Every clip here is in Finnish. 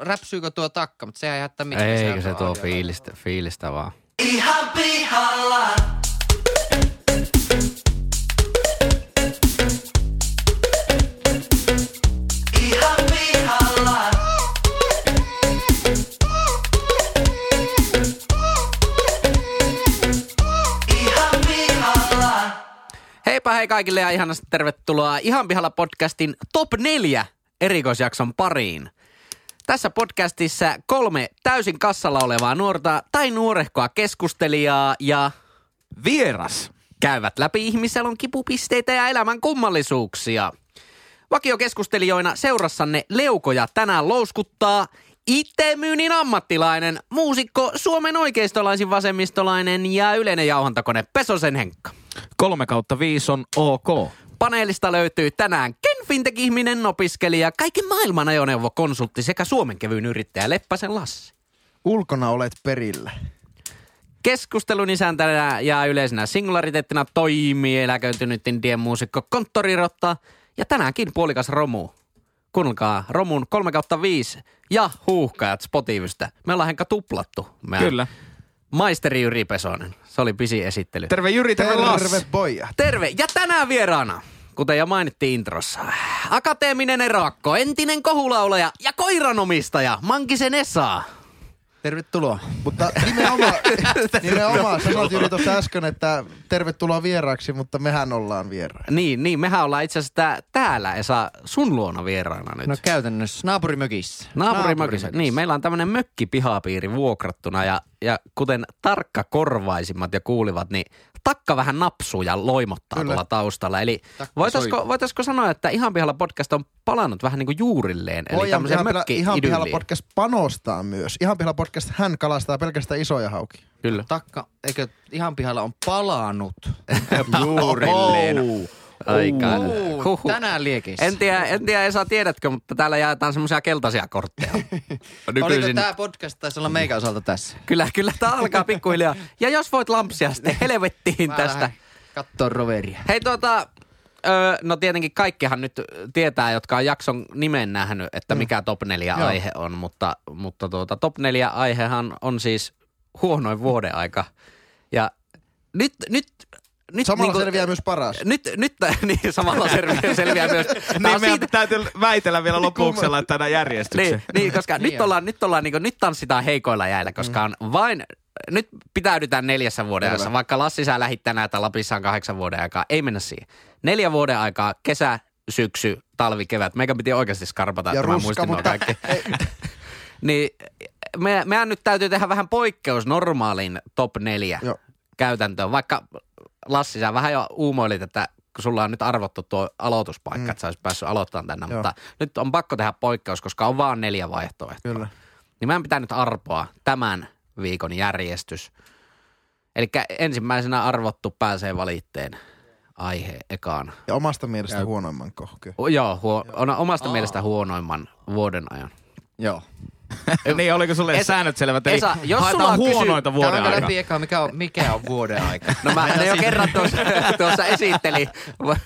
räpsyykö tuo takka, mutta sehän ei jättää mitään. Eikö se tuo fiilistä, fiilistä vaan. Ihan pihalla. Ihan pihalla. Ihan pihalla. Heipä hei kaikille ja ihanasti tervetuloa Ihan pihalla podcastin top 4 erikoisjakson pariin. Tässä podcastissa kolme täysin kassalla olevaa nuorta tai nuorehkoa keskustelijaa ja Vieras. käyvät läpi ihmiselon kipupisteitä ja elämän kummallisuuksia. Vakiokeskustelijoina seurassanne leukoja tänään louskuttaa itsemyynnin ammattilainen, muusikko, Suomen oikeistolaisin vasemmistolainen ja yleinen jauhantakone Pesosen Henkka. Kolme kautta viisi on ok. Paneelista löytyy tänään Ken Fintech-ihminen, opiskelija, kaiken maailman ajoneuvokonsultti sekä Suomen kevyyn yrittäjä Leppäsen Lassi. ulkona olet perillä. Keskustelun isäntänä ja yleisenä singulariteettina toimii eläköitynyt indien muusikko Konttorirotta ja tänäänkin puolikas Romu. Kuunnelkaa Romun 3 kautta 5 ja huuhkajat Spotivystä. Me ollaan Henkka tuplattu. Meidän Kyllä. Maisteri Jyri Pesonen. Se oli pisi esittely. Terve Jyri, terve, Lassi. Terve pojat. Terve! Ja tänään vieraana, kuten jo mainittiin introssa, akateeminen erakko, entinen kohulaulaja ja koiranomistaja Mankisen Esa. Tervetuloa. Mutta nimenomaan, nimenomaan sanoit Jyri tuossa äsken, että tervetuloa vieraaksi, mutta mehän ollaan vieraita. Niin, niin, mehän ollaan itse asiassa tää, täällä Esa sun luona vieraana nyt. No käytännössä naapurimökissä. Naapurimökissä. Niin, meillä on tämmöinen mökkipihapiiri vuokrattuna ja, ja kuten tarkka korvaisimmat ja kuulivat, niin takka vähän napsuu ja loimottaa Kyllä. tuolla taustalla. Eli voitaisiko, voitaisiko sanoa, että Ihan pihalla podcast on palannut vähän niin kuin juurilleen. Eli Voidaan tämmöiseen ihan, pihalla, ihan pihalla mökki podcast panostaa myös. Ihan pihalla podcast hän kalastaa pelkästään isoja haukia. Kyllä. Takka, eikö ihan pihalla on palannut juurilleen? Aika. Huhhuh. tänään liekeissä. En tiedä, en tiedä Esa tiedätkö, mutta täällä jaetaan semmoisia keltaisia kortteja. Oliko Nykyisin. tämä podcast taisi olla meikä osalta tässä? Kyllä, kyllä tämä alkaa pikkuhiljaa. Ja jos voit lampsia sitten helvettiin Mä tästä. Kattoo roveria. Hei tuota, öö, no tietenkin kaikkihan nyt tietää, jotka on jakson nimen nähnyt, että mikä top 4 Joo. aihe on, mutta, mutta tuota, top 4 aihehan on siis huonoin vuoden aika. Ja nyt, nyt, nyt Samalla niinku- selviää myös paras. Nyt, nyt niin, samalla selviää, selviää myös. Niin siitä- täytyy väitellä vielä lopuksella, että tänään järjestyksen. niin, niin, koska Niin nyt ollaan, nyt ollaan, niin nyt tanssitaan heikoilla jäillä, koska on vain, nyt pitäydytään neljässä vuoden ajassa. Vaikka Lassi sä lähit tänään, että Lapissa on kahdeksan vuoden aikaa, ei mennä siihen. Neljä vuoden aikaa, kesä, syksy, talvi, kevät. Meikä piti oikeasti skarpata, Ja että mä ruska, muistin nuo mutta- kaikki. niin me, meidän nyt täytyy tehdä vähän poikkeus normaalin top neljä Joo. käytäntöön. Vaikka Lassi, sä vähän jo uumoilit, että kun sulla on nyt arvottu tuo aloituspaikka, mm. että sä olisit päässyt aloittamaan tänne, Joo. mutta nyt on pakko tehdä poikkeus, koska on vaan neljä vaihtoehtoa. Kyllä. Niin meidän pitää nyt arpoa tämän viikon järjestys. Eli ensimmäisenä arvottu pääsee valitteen aihe ekaan. Ja omasta mielestä huonoimman kohke. O, joo, huo, on omasta mielestä huonoimman vuoden ajan. Joo. niin, oliko sulle Esa- säännöt selvät? Eli Esa, jos sulla on kysy- huonoita vuoden Käydäänkö aikaa. läpi eka, mikä on, mikä on vuoden aika? No mä ne jo kerran tuossa, tuossa esittelin. Vo-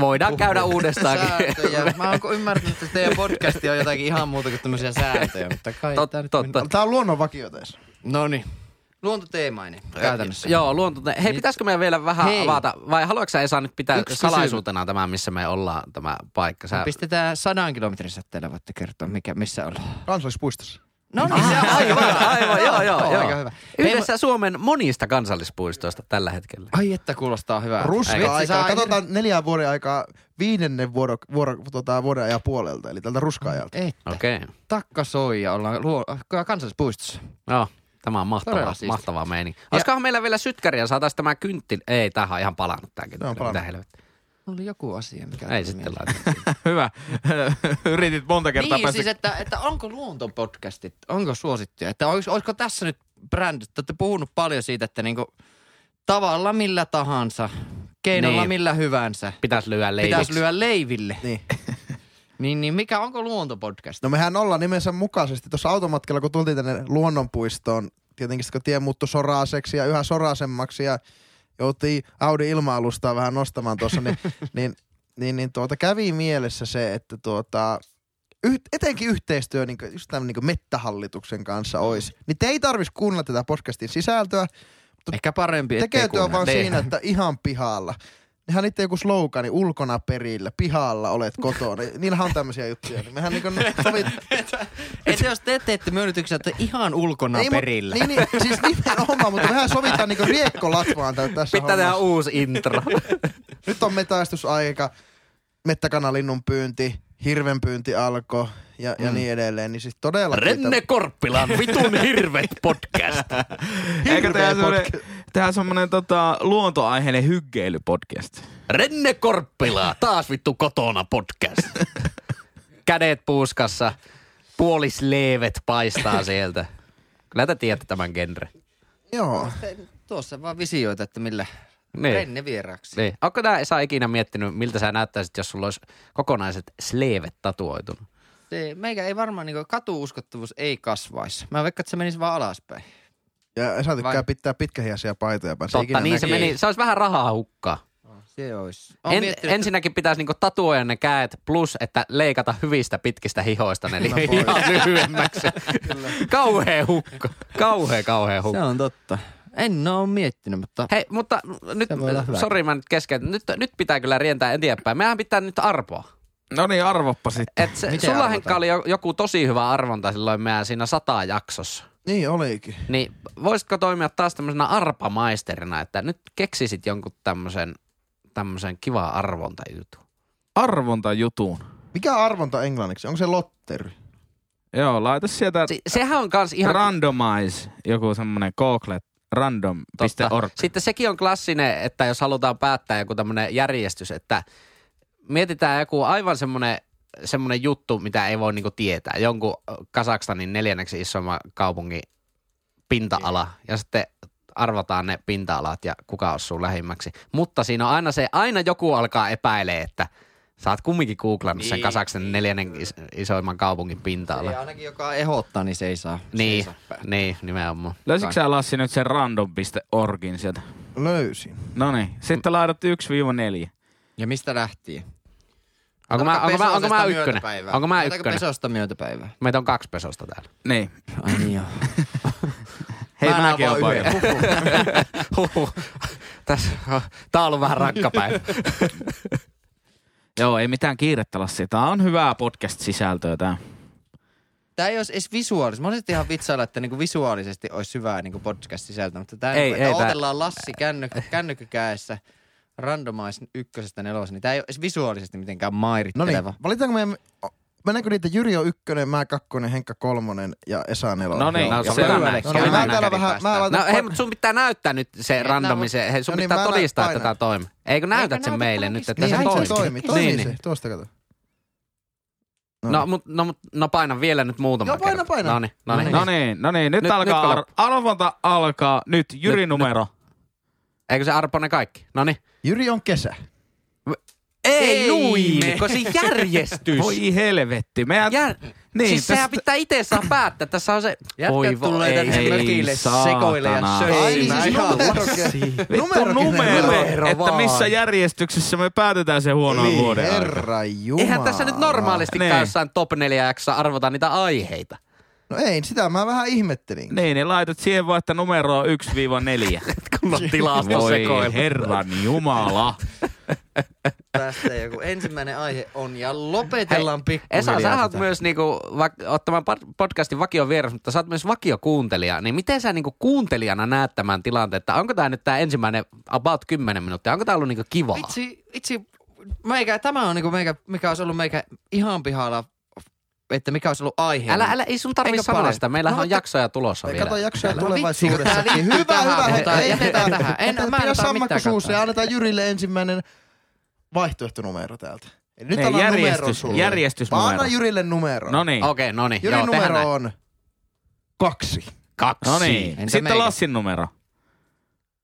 Voidaan käydä uudestaankin. Sääntöjä. Mä oon ymmärtänyt, että teidän podcasti on jotakin ihan muuta kuin tämmöisiä sääntöjä, mutta kai Tot- tää nyt totta. Tämä on luonnon vakioteessa. No niin. Luontoteemainen käytännössä. Joo, luonto. Hei, pitäisikö meidän vielä vähän Hei. avata, vai haluatko sä Esa nyt pitää Yksi salaisuutena tämä, missä me ollaan, tämä paikka? Sä... Pistetään sadan kilometrin säteellä, voitte kertoa, mikä, missä ollaan. Kansallispuistossa. No niin, se on Aivan, aivan, joo, joo, joo. Aika hyvä. Hei, Yhdessä Suomen monista kansallispuistoista tällä hetkellä. Ai että kuulostaa hyvää. Ruska-aikaa. saa- Katsotaan neljän vuoden aikaa viidennen vuoro, vuoro, tota, vuoden ajan puolelta, eli tältä ruska-ajalta. Okei. Okay. Takka soi ja ollaan luo, kansallispuistossa. Joo, tämä on mahtavaa, Todella mahtavaa meininki. Olisikohan meillä vielä sytkäriä, saataisiin tämä kyntti. Ei, tämähän on ihan palannut tämä kyntti. Tämä on. Mitä helvettiä. Oli joku asia, mikä Ei sitten. Hyvä. Yritit monta kertaa Niin, päästä. siis että, että onko luontopodcastit, onko suosittuja? Että olis, olisiko tässä nyt brändi, te olette puhunut paljon siitä, että niinku tavalla millä tahansa, keinolla Niin. millä hyvänsä, Pitäisi lyödä leiviksi. pitäisi lyödä leiville. Niin. Niin, niin mikä, onko luontopodcast? No mehän ollaan nimensä mukaisesti tuossa automatkalla, kun tultiin tänne luonnonpuistoon, tietenkin kun tie muuttui soraaseksi ja yhä soraasemmaksi ja joutiin Audi ilma-alustaa vähän nostamaan tuossa, niin, niin, niin, niin tuota, kävi mielessä se, että tuota, yh, etenkin yhteistyö niin just tämän niin mettähallituksen kanssa olisi, niin te ei tarvitsisi kuunnella tätä podcastin sisältöä. Ehkä parempi, ettei Tekeytyy vaan kuunnella. siinä, että ihan pihalla. Nehän niitä joku slogani, ulkona perillä, pihalla olet kotona. Niillähän on tämmöisiä juttuja. Niin mehän niinku sovit... Että jos te teette myönnytyksen, että ihan ulkona Ei, mut- perillä. Niin, niin, siis nimenomaan, mutta mehän sovitaan niinku riekko-latvaan tä- tässä Pitää tehdä hommassa. uusi intro. Nyt on metäistysaika, mettäkanalinnun pyynti, hirvenpyynti alkoi ja, ja niin edelleen. Niin siis todella... Renne Korppilan vitun hirvet podcast. Eikä tehdä podcast. tehdä semmonen tota, luontoaiheinen hyggeilypodcast. Renne Korppila, taas vittu kotona podcast. Kädet puuskassa, puolisleevet paistaa sieltä. Kyllä te tiedätte tämän genre. Joo. Tuossa vaan visioita, että millä Niin. Renne vieraaksi. Niin. Onko tää Esa ikinä miettinyt, miltä sä näyttäisit, jos sulla olisi kokonaiset sleevet tatuoitunut? Se, meikä ei varmaan, niin katuuskottavuus ei kasvaisi. Mä veikkaan, että se menisi vaan alaspäin. Ja Esa tykkää Vai- pitää pitkähiäisiä paitoja. Totta, niin se näkee. meni, se olisi vähän rahaa hukkaa. Se olisi. En, miettinyt, ensinnäkin pitäisi niinku tatuoida ne käet plus, että leikata hyvistä pitkistä hihoista ne niin pois. ihan lyhyemmäksi. kauhea hukka. Kauhea, kauhea hukka. se on totta. En ole miettinyt, mutta Hei, mutta nyt, Se sori mä nyt kesken. Nyt, nyt pitää kyllä rientää eteenpäin. Mehän pitää nyt arpoa. No niin, arvoppa sitten. Et se, Miten sulla? Henkka oli jo- joku tosi hyvä arvonta silloin meidän siinä sata jaksossa. Niin olikin. Niin voisitko toimia taas tämmöisenä arpamaisterina, että nyt keksisit jonkun tämmöisen tämmöisen kiva arvontajutun. Arvonta jutuun. Mikä on arvonta englanniksi? Onko se lotteri? Joo, laita sieltä Se, sehän on kans ihan... randomize, joku semmonen Google random.org. Sitten sekin on klassinen, että jos halutaan päättää joku tämmöinen järjestys, että mietitään joku aivan semmoinen semmoinen juttu, mitä ei voi niinku tietää. Jonkun Kasakstanin neljänneksi isomman kaupungin pinta-ala ja sitten arvataan ne pinta-alat ja kuka osuu lähimmäksi. Mutta siinä on aina se, aina joku alkaa epäilee, että sä oot kumminkin googlannut sen Niin, Kasakstanin neljännen is- isoimman kaupungin pinta-ala. ei ainakin joka ehdottaa, niin se ei saa. se ei Niin, saa niin, nimenomaan. Löysitkö sä Lassi nyt sen random.orgin sieltä? Löysin. No niin, sitten laitat 1-4. Ja mistä lähtien? Onko mä, onko mä, onko mä ykkönen? Onko mä ykkönen? pesosta myötäpäivää? Meitä on kaksi pesosta täällä. Niin. Ai niin joo. Hei, Mä mäkin paikalla. Huhhuh. Tässä, tää on ollut vähän rankka päivä. Joo, ei mitään kiirettä Lassi. Tää on hyvää podcast-sisältöä tää. Tämä ei olisi edes visuaalisesti. Mä olisin ihan vitsailla, että niinku visuaalisesti olisi hyvää niinku podcast-sisältöä, mutta tämä Ei, ei, että ei tää- Lassi kännykkä, kännykkäkäessä randomize ykkösestä nelosen, niin tämä ei ole edes visuaalisesti mitenkään No niin, mairitteleva. valitaanko meidän... Mennäänkö niitä Jyri on ykkönen, mä kakkonen, Henkka kolmonen ja Esa nelonen? No niin, No, se on se hyvä on näin. No niin, mä täällä vähän, mä laitan... No hei, mutta sun pitää näyttää nyt se randomi, se, hei, sun No niin, pitää mä todistaa, että tämä toimii. Eikö näytät Eikö sen näytä meille nyt, että niin, se toimii? se toimii, toimii niin, se. niin. Tuosta kato. No, mut, no, mut- no paina vielä nyt muutama Joo, paina, paina. No niin, no niin. No niin, no niin, nyt, Nyt- alkaa, nyt arvonta alkaa nyt, Jyri Nyt- numero. Eikö se arpo ne kaikki? No niin. Jyri on kesä. Ei, Ei noin, kun se järjestys. Voi helvetti. Meidän, Jär... niin, siis sehän tästä- pitää itse saa päättää. Tässä on se... Jätkät tulee tänne ei, mökille sekoille ja Ai söimään. siis Ihan numero, numero, numero, numero että vaan. missä järjestyksessä me päätetään se huonoa Niin, vuoden herra jumala. Eihän tässä nyt normaalisti Niin. käy jossain top 4 jaksossa arvota niitä aiheita. No ei, sitä mä vähän ihmettelin. Niin, niin laitat siihen vaan, että numero on 1-4. Kun on tilasto Voi sekoilla. herran jumala. Tästä joku ensimmäinen aihe on ja lopetellaan pikkuhiljaa. Esa, sä oot myös niinku, va- ottamaan pod- podcastin vakio vieras, mutta sä oot myös vakiokuuntelija. Niin miten sä niinku kuuntelijana näet tämän tilanteen, että onko tämä nyt tämä ensimmäinen about 10 minuuttia, onko tämä ollut niinku kivaa? Itse, itse meikä, tämä on niinku meikä, mikä olisi ollut meikä ihan pihalla, että mikä olisi ollut aihe. Älä, älä, ei sun tarvi Enkä sanoa paljon. sitä. Meillähän No, on mutta- jaksoja tulossa Me vielä. kato jaksoja No tulevaisuudessakin. vitsi, Hyvä, tähän, hyvä. mutta hei, jätetään tähän. En- mä en pidä sammakko mitään suussa ja annetaan Jyrille ensimmäinen vaihtoehtonumero täältä. Eli nyt Ei, numeron järjestys- sulle. järjestysnumero. Mä annan Jyrille numero. No niin. Okei, no niin. Jyrin Joo, numero on kaksi. Kaksi. No niin. Sitten? Lassin numero.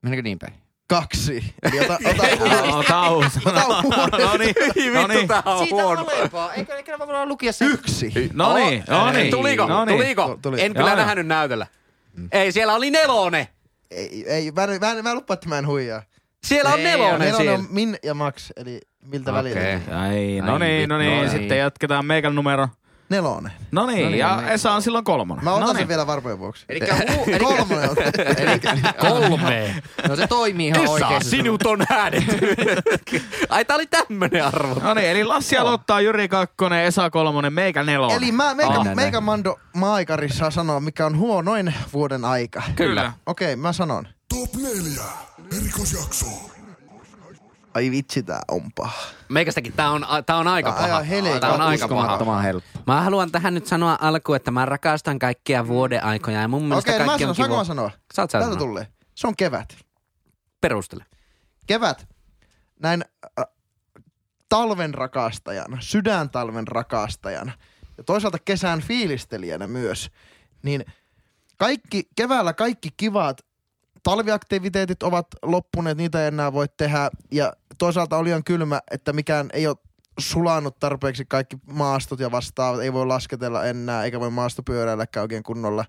Menikö niin päin? Kaksi. Eli ota, ota, Ota uusi. ota uudestaan. No niin. No niin. tää on Siitä huono. Eikö, eikö ne voi lukia sen? Yksi. No niin. No niin. Tuliko? No niin. Tuliko? Tuli. En kyllä nähnyt näytöllä. Ei, siellä oli nelonen. Ei, ei mä, mä, mä en lupaa, että mä en huijaa. Siellä on Ei, nelonen siellä. on Min ja Max, eli miltä Okei. välillä. Ai, no niin, no vittu, niin. Sitten jatketaan meikän numero. Nelonen. No niin, niin, ja no niin. Esa on silloin kolmonen. Mä otan no sen niin. vielä varmojen vuoksi. Elikkä, huu, elikkä, Kolmonen on. Kolme. no se toimii ihan Esa, oikein. sinut on häädetty. Ai tää oli tämmönen arvo. No niin, eli Lassi aloittaa Jyri Kakkonen, Esa Kolmonen, meikä nelonen. Eli mä, meikä, Ah, meikä Mando Maikari saa sanoa, mikä on huonoin vuoden aika. Kyllä. Okei, mä sanon. Top 4. Erikoisjakso. Ai vitsi, tää on paha. Meikästäkin tää on, tää on aika Ai, paha. ai, helekka, Tää on aika paha. uskomattoman helppo. Mä haluan tähän nyt sanoa alkuun, että mä rakastan kaikkia vuodeaikoja ja mun mielestä Okei, no mä kaikki sanon, on kiva. mä sanoa? Saat sä Täältä sanoa. tulee. Se on kevät. Perustele. Kevät. Näin äh, talven rakastajana, sydäntalven rakastajana ja toisaalta kesän fiilistelijänä myös, niin kaikki, keväällä kaikki kivat talviaktiviteetit ovat loppuneet, niitä ei enää voi tehdä ja toisaalta oli liian kylmä, että mikään ei ole sulanut tarpeeksi kaikki maastot ja vastaavat, ei voi lasketella enää, eikä voi maastopyöräilläkään oikein kunnolla.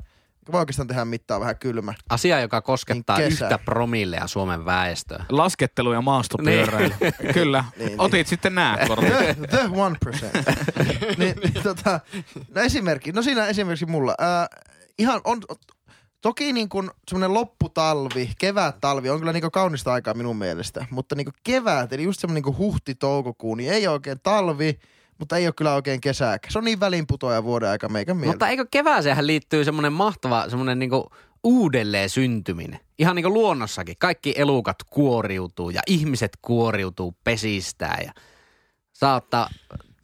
Voi oikeastaan tehdä mitään, vähän kylmä. Asia, joka koskettaa Niin kesä. yhtä promillea Suomen väestöä. Laskettelu ja maastopyöräily. Kyllä. Niin, Otit sitten nää kortit. The, the one percent. niin, niin, tota, no esimerkki, no siinä esimerkiksi mulla. Ää, ihan on, toki niin kuin semmoinen lopputalvi, kevät-talvi on kyllä niin kuin kaunista aikaa minun mielestä. Mutta niin kuin kevät, eli just semmoinen niin kuin huhti-toukokuu, niin ei ole oikein talvi, mutta ei ole kyllä oikein kesääkään. Se on niin välinputoaja vuoden aika meikän mielestä. Mutta eikö kevääseen liittyy semmoinen mahtava semmoinen niinku uudelleen syntyminen? Ihan niin kuin luonnossakin. Kaikki elukat kuoriutuu ja ihmiset kuoriutuu pesistään ja saattaa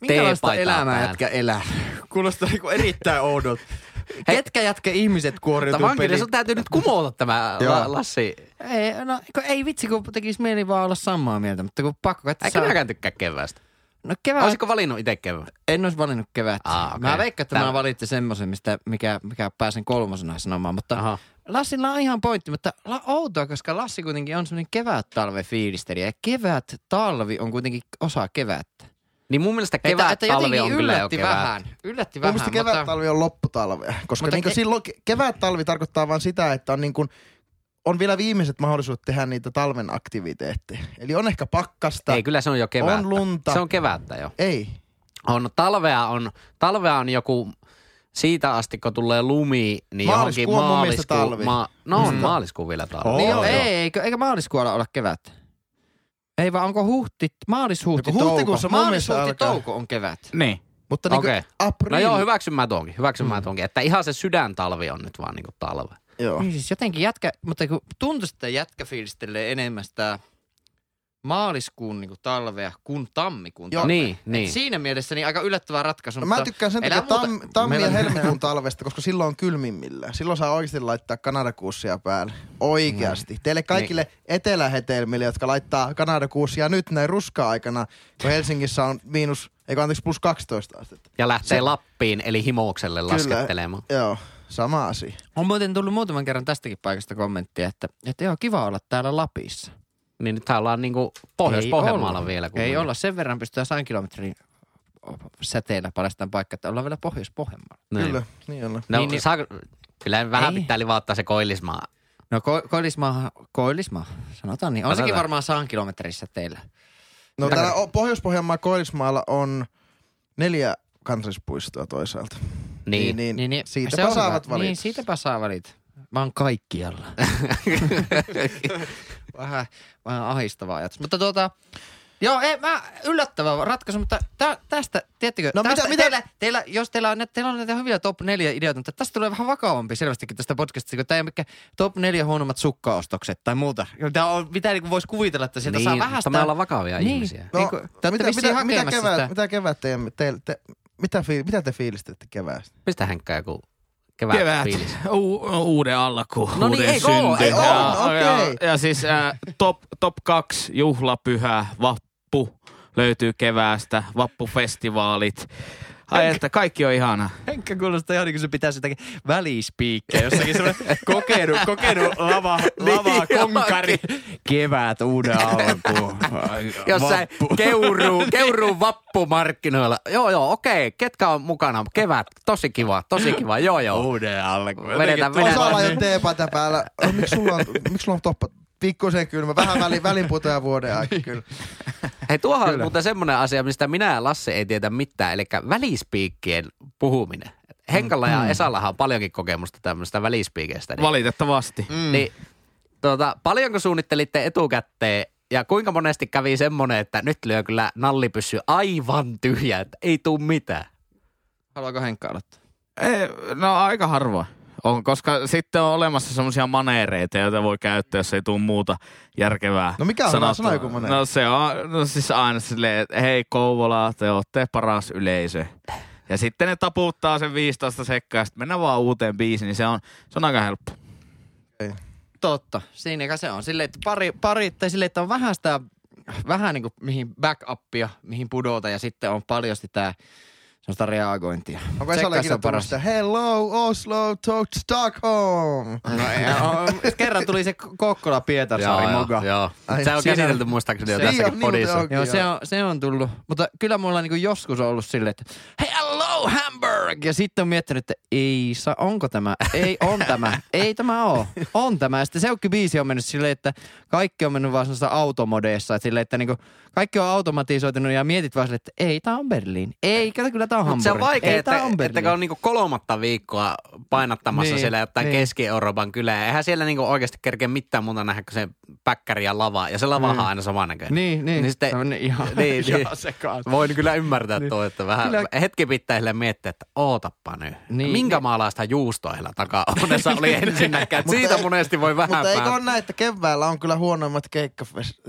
Minkälaista elämää jätkä elää? Kuulostaa niinku erittäin oudolta. Ketkä jätkä ihmiset kuoriutuu vankille peli? sun täytyy nyt kumota tämä Joo. La- Lassi. Ei, no, kun ei vitsi, kun tekis mieli vaan olla samaa mieltä, mutta kun pakko katsoa. Eikä minäkään tykkää keväästä. No kevät, Olisiko valinnut itse kevään? en olisi valinnut kevät. Aa, okei. Mä veikkaan, että Tää- mä valitsen semmoisen, mistä, mikä, mikä pääsen kolmosena sanomaan, mutta Aha. Lassilla on ihan pointti, mutta la, outoa, koska Lassi kuitenkin on semmoinen kevät-talve fiilistelijä. Ja kevät-talvi on kuitenkin osa kevättä. Niin mun mielestä Että, kevät että talvi jotenkin on kyllä jo yllätti kevät. vähän. Yllätti Mun vähän, mielestä mutta... kevät-talvi on lopputalvea, koska niin ke- silloin ke- kevät-talvi tarkoittaa vain sitä, että on niin kuin, on vielä viimeiset mahdollisuudet tehdä niitä talven aktiviteetteja. Eli on ehkä pakkasta, Ei, kyllä se on jo kevättä. on lunta. Se on kevättä jo. Ei. On, talvea on, talvea on joku, siitä asti kun tulee lumi, niin Maaliskuu johonkin mun maaliskuu, talvi. ma, no on Mm. maaliskuu vielä talvi. Oo. Niin Joo, ei, eikö, eikä maaliskuulla olla kevät? Ei vaan onko huhti, maalis-huhti, Joku huhtikuussa touko. mun mielestä Maalis-huhti, alkaa. touko on kevät. Niin. Mutta niin okay. april... No joo, hyväksyn mä tuonkin, hyväksyn mä tuonkin. Että ihan se sydäntalvi on nyt vaan niinku talve. Joo. Niin siis jotenkin jätkä, mutta kun tuntuu, että jätkä fiilistelee enemmän sitä maaliskuun niin talvea kuin tammikuun Joo. talvea. Niin, Et niin. Siinä mielessä niin aika yllättävä ratkaisu. No mutta mä tykkään sen takia tam, tammi- ja helmikuun talvesta, koska silloin on kylmimmillään. Silloin saa oikeasti laittaa kanadakuussia päälle. Oikeasti. Teille kaikille etelähetelmille, jotka laittaa kanadakuussia nyt näin ruska-aikana, kun Helsingissä on miinus, eikö anteeksi plus 12 astetta. Ja lähtee Lappiin, eli Himoukselle laskettelemaan. Joo, sama asia. On muuten tullut muutaman kerran tästäkin paikasta kommenttia, että, että joo, kiva olla täällä Lapissa. Niin nythän ollaan niinku Ei Pohjois-Pohjanmaalla vielä. Ei kumminkin. olla, sen verran pystytään 100 kilometrin säteellä paljastamaan paikka, että ollaan vielä Pohjois-Pohjanmaalla. Niin. Kyllä, niin on. No, Niin, niin, niin- niin. Saa, kyllä vähän Ei. pitää livauttaa se koillismaa. No ko- koillismaa, koillismaa, sanotaan niin. On sekin varmaan 100 kilometrissä teillä. No täällä o- Pohjois-Pohjanmaan Koillismaalla on neljä kansallispuistoa toisaalta. Niin. niin, niin, niin, siitäpä se on saavat hyvä. valita. Niin, siitäpä saa valita. Mä oon kaikkialla. vähän, vähän ahistava ajatus. Mutta tuota, joo, ei, mä, yllättävä ratkaisu, mutta tä, tästä, tiedättekö, No tästä mitä- mitä- teillä, teillä, jos teillä on, teillä on näitä hyviä top 4 ideoita, mutta tästä tulee vähän vakavampi selvästikin tästä podcastista, kun tämä ei ole top 4 huonommat sukkaostokset tai muuta. Tämä on, mitä niin voisi kuvitella, että sieltä niin, saa vähän sitä... me ollaan vakavia Niin. ihmisiä. No, Niin kuin- te mitä, mitä, mitä, kevät, sitä. mitä kevät teemme, te, te, mitä, fiil, mitä te fiilistelette keväästä? Pistä Henkka joku kevät, Kevät, fiilis. U- uuden alku, No niin, uuden oo? synty. Ei oo, ja, okei. ja, ja siis äh, top, top 2 juhlapyhä, vappu löytyy keväästä, vappufestivaalit. Ai että kaikki on ihana. Henkka kuulostaa ihan niin kuin se pitäisi jotakin välispiikkejä, jossakin semmoinen kokenut, kokenut lava, lava konkari. Kevät uuden alkuun. Jossain Vappu. keuruu, keuruu vappumarkkinoilla. Joo, joo, okei. Ketkä on mukana? Kevät, tosi kiva, tosi kiva. Joo, joo. Uuden alkuun. Vedetään, Osalla vedetään. jo teepaita päällä. Oh, miksi sulla on, miksi sulla on toppa, pikkusen kylmä, vähän väli, välinputoja vuoden aika kyllä. Hei, tuohon on Kyllä. muuten semmoinen asia, mistä minä ja Lasse ei tiedä mitään, eli välispiikkien puhuminen. Henkalla ja Esallahan on paljonkin kokemusta tämmöistä välispiikeistä. Niin, Valitettavasti. mm. niin tuota, paljonko suunnittelitte etukäteen ja kuinka monesti kävi semmoinen, että nyt lyö kyllä nallipyssy aivan tyhjä, että ei tuu mitään? Haluaako Henkka aloittaa? Ei, no aika harvoin. On, koska sitten on olemassa semmoisia maneereita, joita voi käyttää, jos ei tule muuta järkevää. No mikä on sanottua. Sano joku maneeri. No se on no siis aina silleen, että hei Kouvola, te olette paras yleisö. Ja sitten ne taputtaa sen 15 sekkaa ja sitten mennään vaan uuteen biisiin, niin se on, se on aika helppo. Totta. Siinä se on. Silleen, että pari, pari tai silleen, että on vähän sitä, vähän niin kuin mihin backupia, mihin pudota ja sitten on paljon sitä semmoista reagointia. Onko se ikinä on tullut paras. sitä Hello Oslo to Stockholm? No, ei, kerran tuli se Kokkola Pietarsaari moga. joo. Ai, se on siinä- käsitelty muistaakseni jo se- tässäkin niin, podissa. niin, Joo, se on, se on tullut. Mutta kyllä mulla niinku joskus on ollut silleen, että hello Hamburg! Ja sitten on miettinyt, että ei saa, onko tämä? Ei, on tämä. Ei tämä oo. On tämä. Ja sitten seukki biisi on mennyt silleen, että kaikki on mennyt vaan semmoisessa automodeessa. Että silleen, että niinku kaikki on automatisoitunut ja mietit vaan silleen, että ei, tää on Berliin. Ei, kato kyllä tää on Mut se on vaikea, että, että kun on niinku kolmatta viikkoa painattamassa Niin, siellä jotain niin. Keski-Euroopan kylää. Eihän siellä niinku oikeasti kerkeä mitään muuta nähdä kuin se päkkäri ja lava. Ja se lavahan on aina samannäköinen. Niin, niin. Niin sitten, Se on ihan, niin, niin. ihan sekaan. Voin kyllä ymmärtää niin. tuo, että vähän Kyllä- hetki pitää sille miettiä, että ootappa nyt. Niin, Niin, Minkä niin. maalaista juustoa heillä takaa onnessa oli ensinnäkään. että Siitä monesti voi vähän Mutta eikö ole näin, että keväällä on kyllä huonoimmat keikka,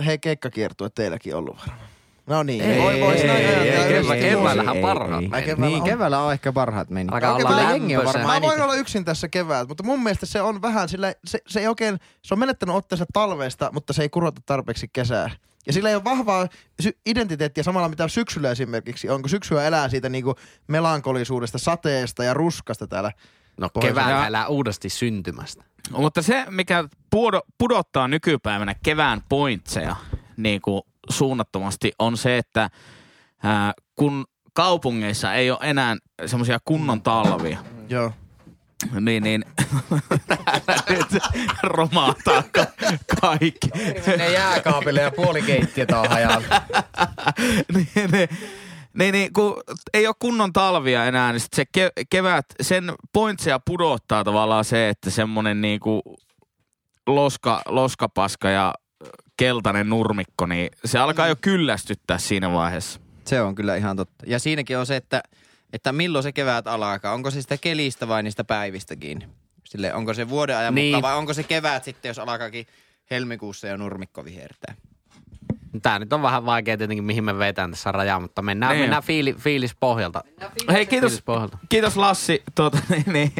hei, keikkakiertueet teilläkin ollut varmaan? No niin, Ei, voi, vois ei, ei, ei, vuosi. keväällähän parhaat. Ai, keväällä niin, on. keväällä on ehkä parhaat meni. Alkaa olla jengi on varmaan Mä voin olla yksin tässä keväällä, mutta mun mielestä se on vähän sillä, se, se ei oikein, se on menettänyt otteensa talveesta, mutta se ei kurota tarpeeksi kesää. Ja sillä ei ole vahvaa sy- identiteettiä samalla mitä syksyllä esimerkiksi on, kun syksyä elää siitä niinku melankolisuudesta, sateesta ja ruskasta täällä. No keväällä Ja- elää uudesti syntymästä. Mutta se, mikä pudo, pudottaa nykypäivänä kevään pointseja niin kuin suunnattomasti, on se, että ää, kun kaupungeissa ei ole enää semmoisia kunnon talvia, Joo. niin, niin nyt romahtaa ka- kaikki. Ne jääkaapille ja puolikeittiöt on hajalla. niin, niin, niin, niin, kun ei ole kunnon talvia enää, niin sit se ke- kevät, sen pointseja pudottaa tavallaan se, että semmonen niinku loska, loskapaska ja keltainen nurmikko, niin se alkaa jo kyllästyttää siinä vaiheessa. Se on kyllä ihan totta. Ja siinäkin on se, että, että milloin se kevät alkaa. Onko se sitä kelistä vai niistä päivistä kiinni? Sille, onko se vuoden ajan Niin. mukaan vai onko se kevät sitten, jos alkaakin helmikuussa ja nurmikko vihertää? Tää nyt on vähän vaikea tietenkin, mihin me vetään tässä rajaa, mutta mennään, Niin. mennään fiili, fiilis pohjalta. Hei, kiitos, Fiilis pohjalta. kiitos Lassi. Tuota, niin, niin.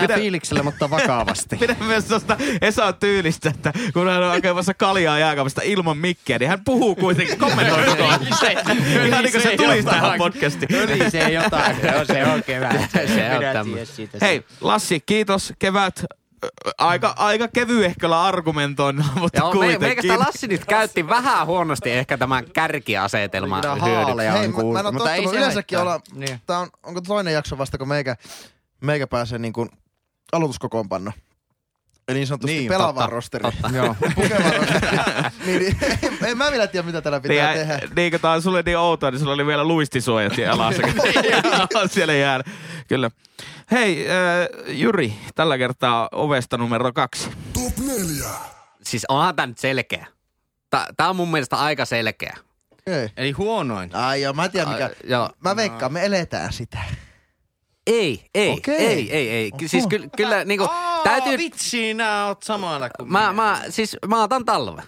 Mitä- fiiliksellä, mutta vakavasti. Pidän myös tuosta Esa tyylistä, että kun hän on hakemassa kaljaa jääkaapista ilman mikkiä, niin hän puhuu kuitenkin, kommentoi koko ajan. Ihan niin kuin se tulisi tähän podcastiin. No niin, se jotain. Joo, se on kevät. Se on. Hei, Lassi, kiitos. Kevät aika, aika kevyehköllä argumentoinnilla, mutta Joo, me, kuitenkin. meikästä Lassi nyt käytti vähän huonosti ehkä tämän kärkiasetelman hyödyksi. Hei, mä, mä en ole mutta ei tottunut se yleensäkin olla, Niin. tää on, onko toinen jakso vasta, kun meikä, meikä pääsee niin kuin aloituskokoonpanno. Eli niin sanotusti Niin, niin, pelaavaan totta. Joo. Pukevaan rosteriin. niin, niin, en, en mä vielä tiedä, mitä täällä pitää niin, tehdä. niin kun tää on sulle niin outoa, niin sulla oli vielä luistisuojat on siellä jäällä. Kyllä. Hei, äh, Juri, tällä kertaa ovesta numero kaksi. Top 4. Siis onhan tää nyt selkeä. Tää, tää on mun mielestä aika selkeä. Okay. Eli huonoin. Ai joo, mä en tiedä mikä. Ai, joo. Mä veikkaan, me eletään sitä. Ei, ei, Okei. ei, ei, ei. Ky- Siis kyllä, kyllä niinku, Aa, täytyy... Vitsi, nää oot samalla kuin Mä, mä, siis mä otan talve.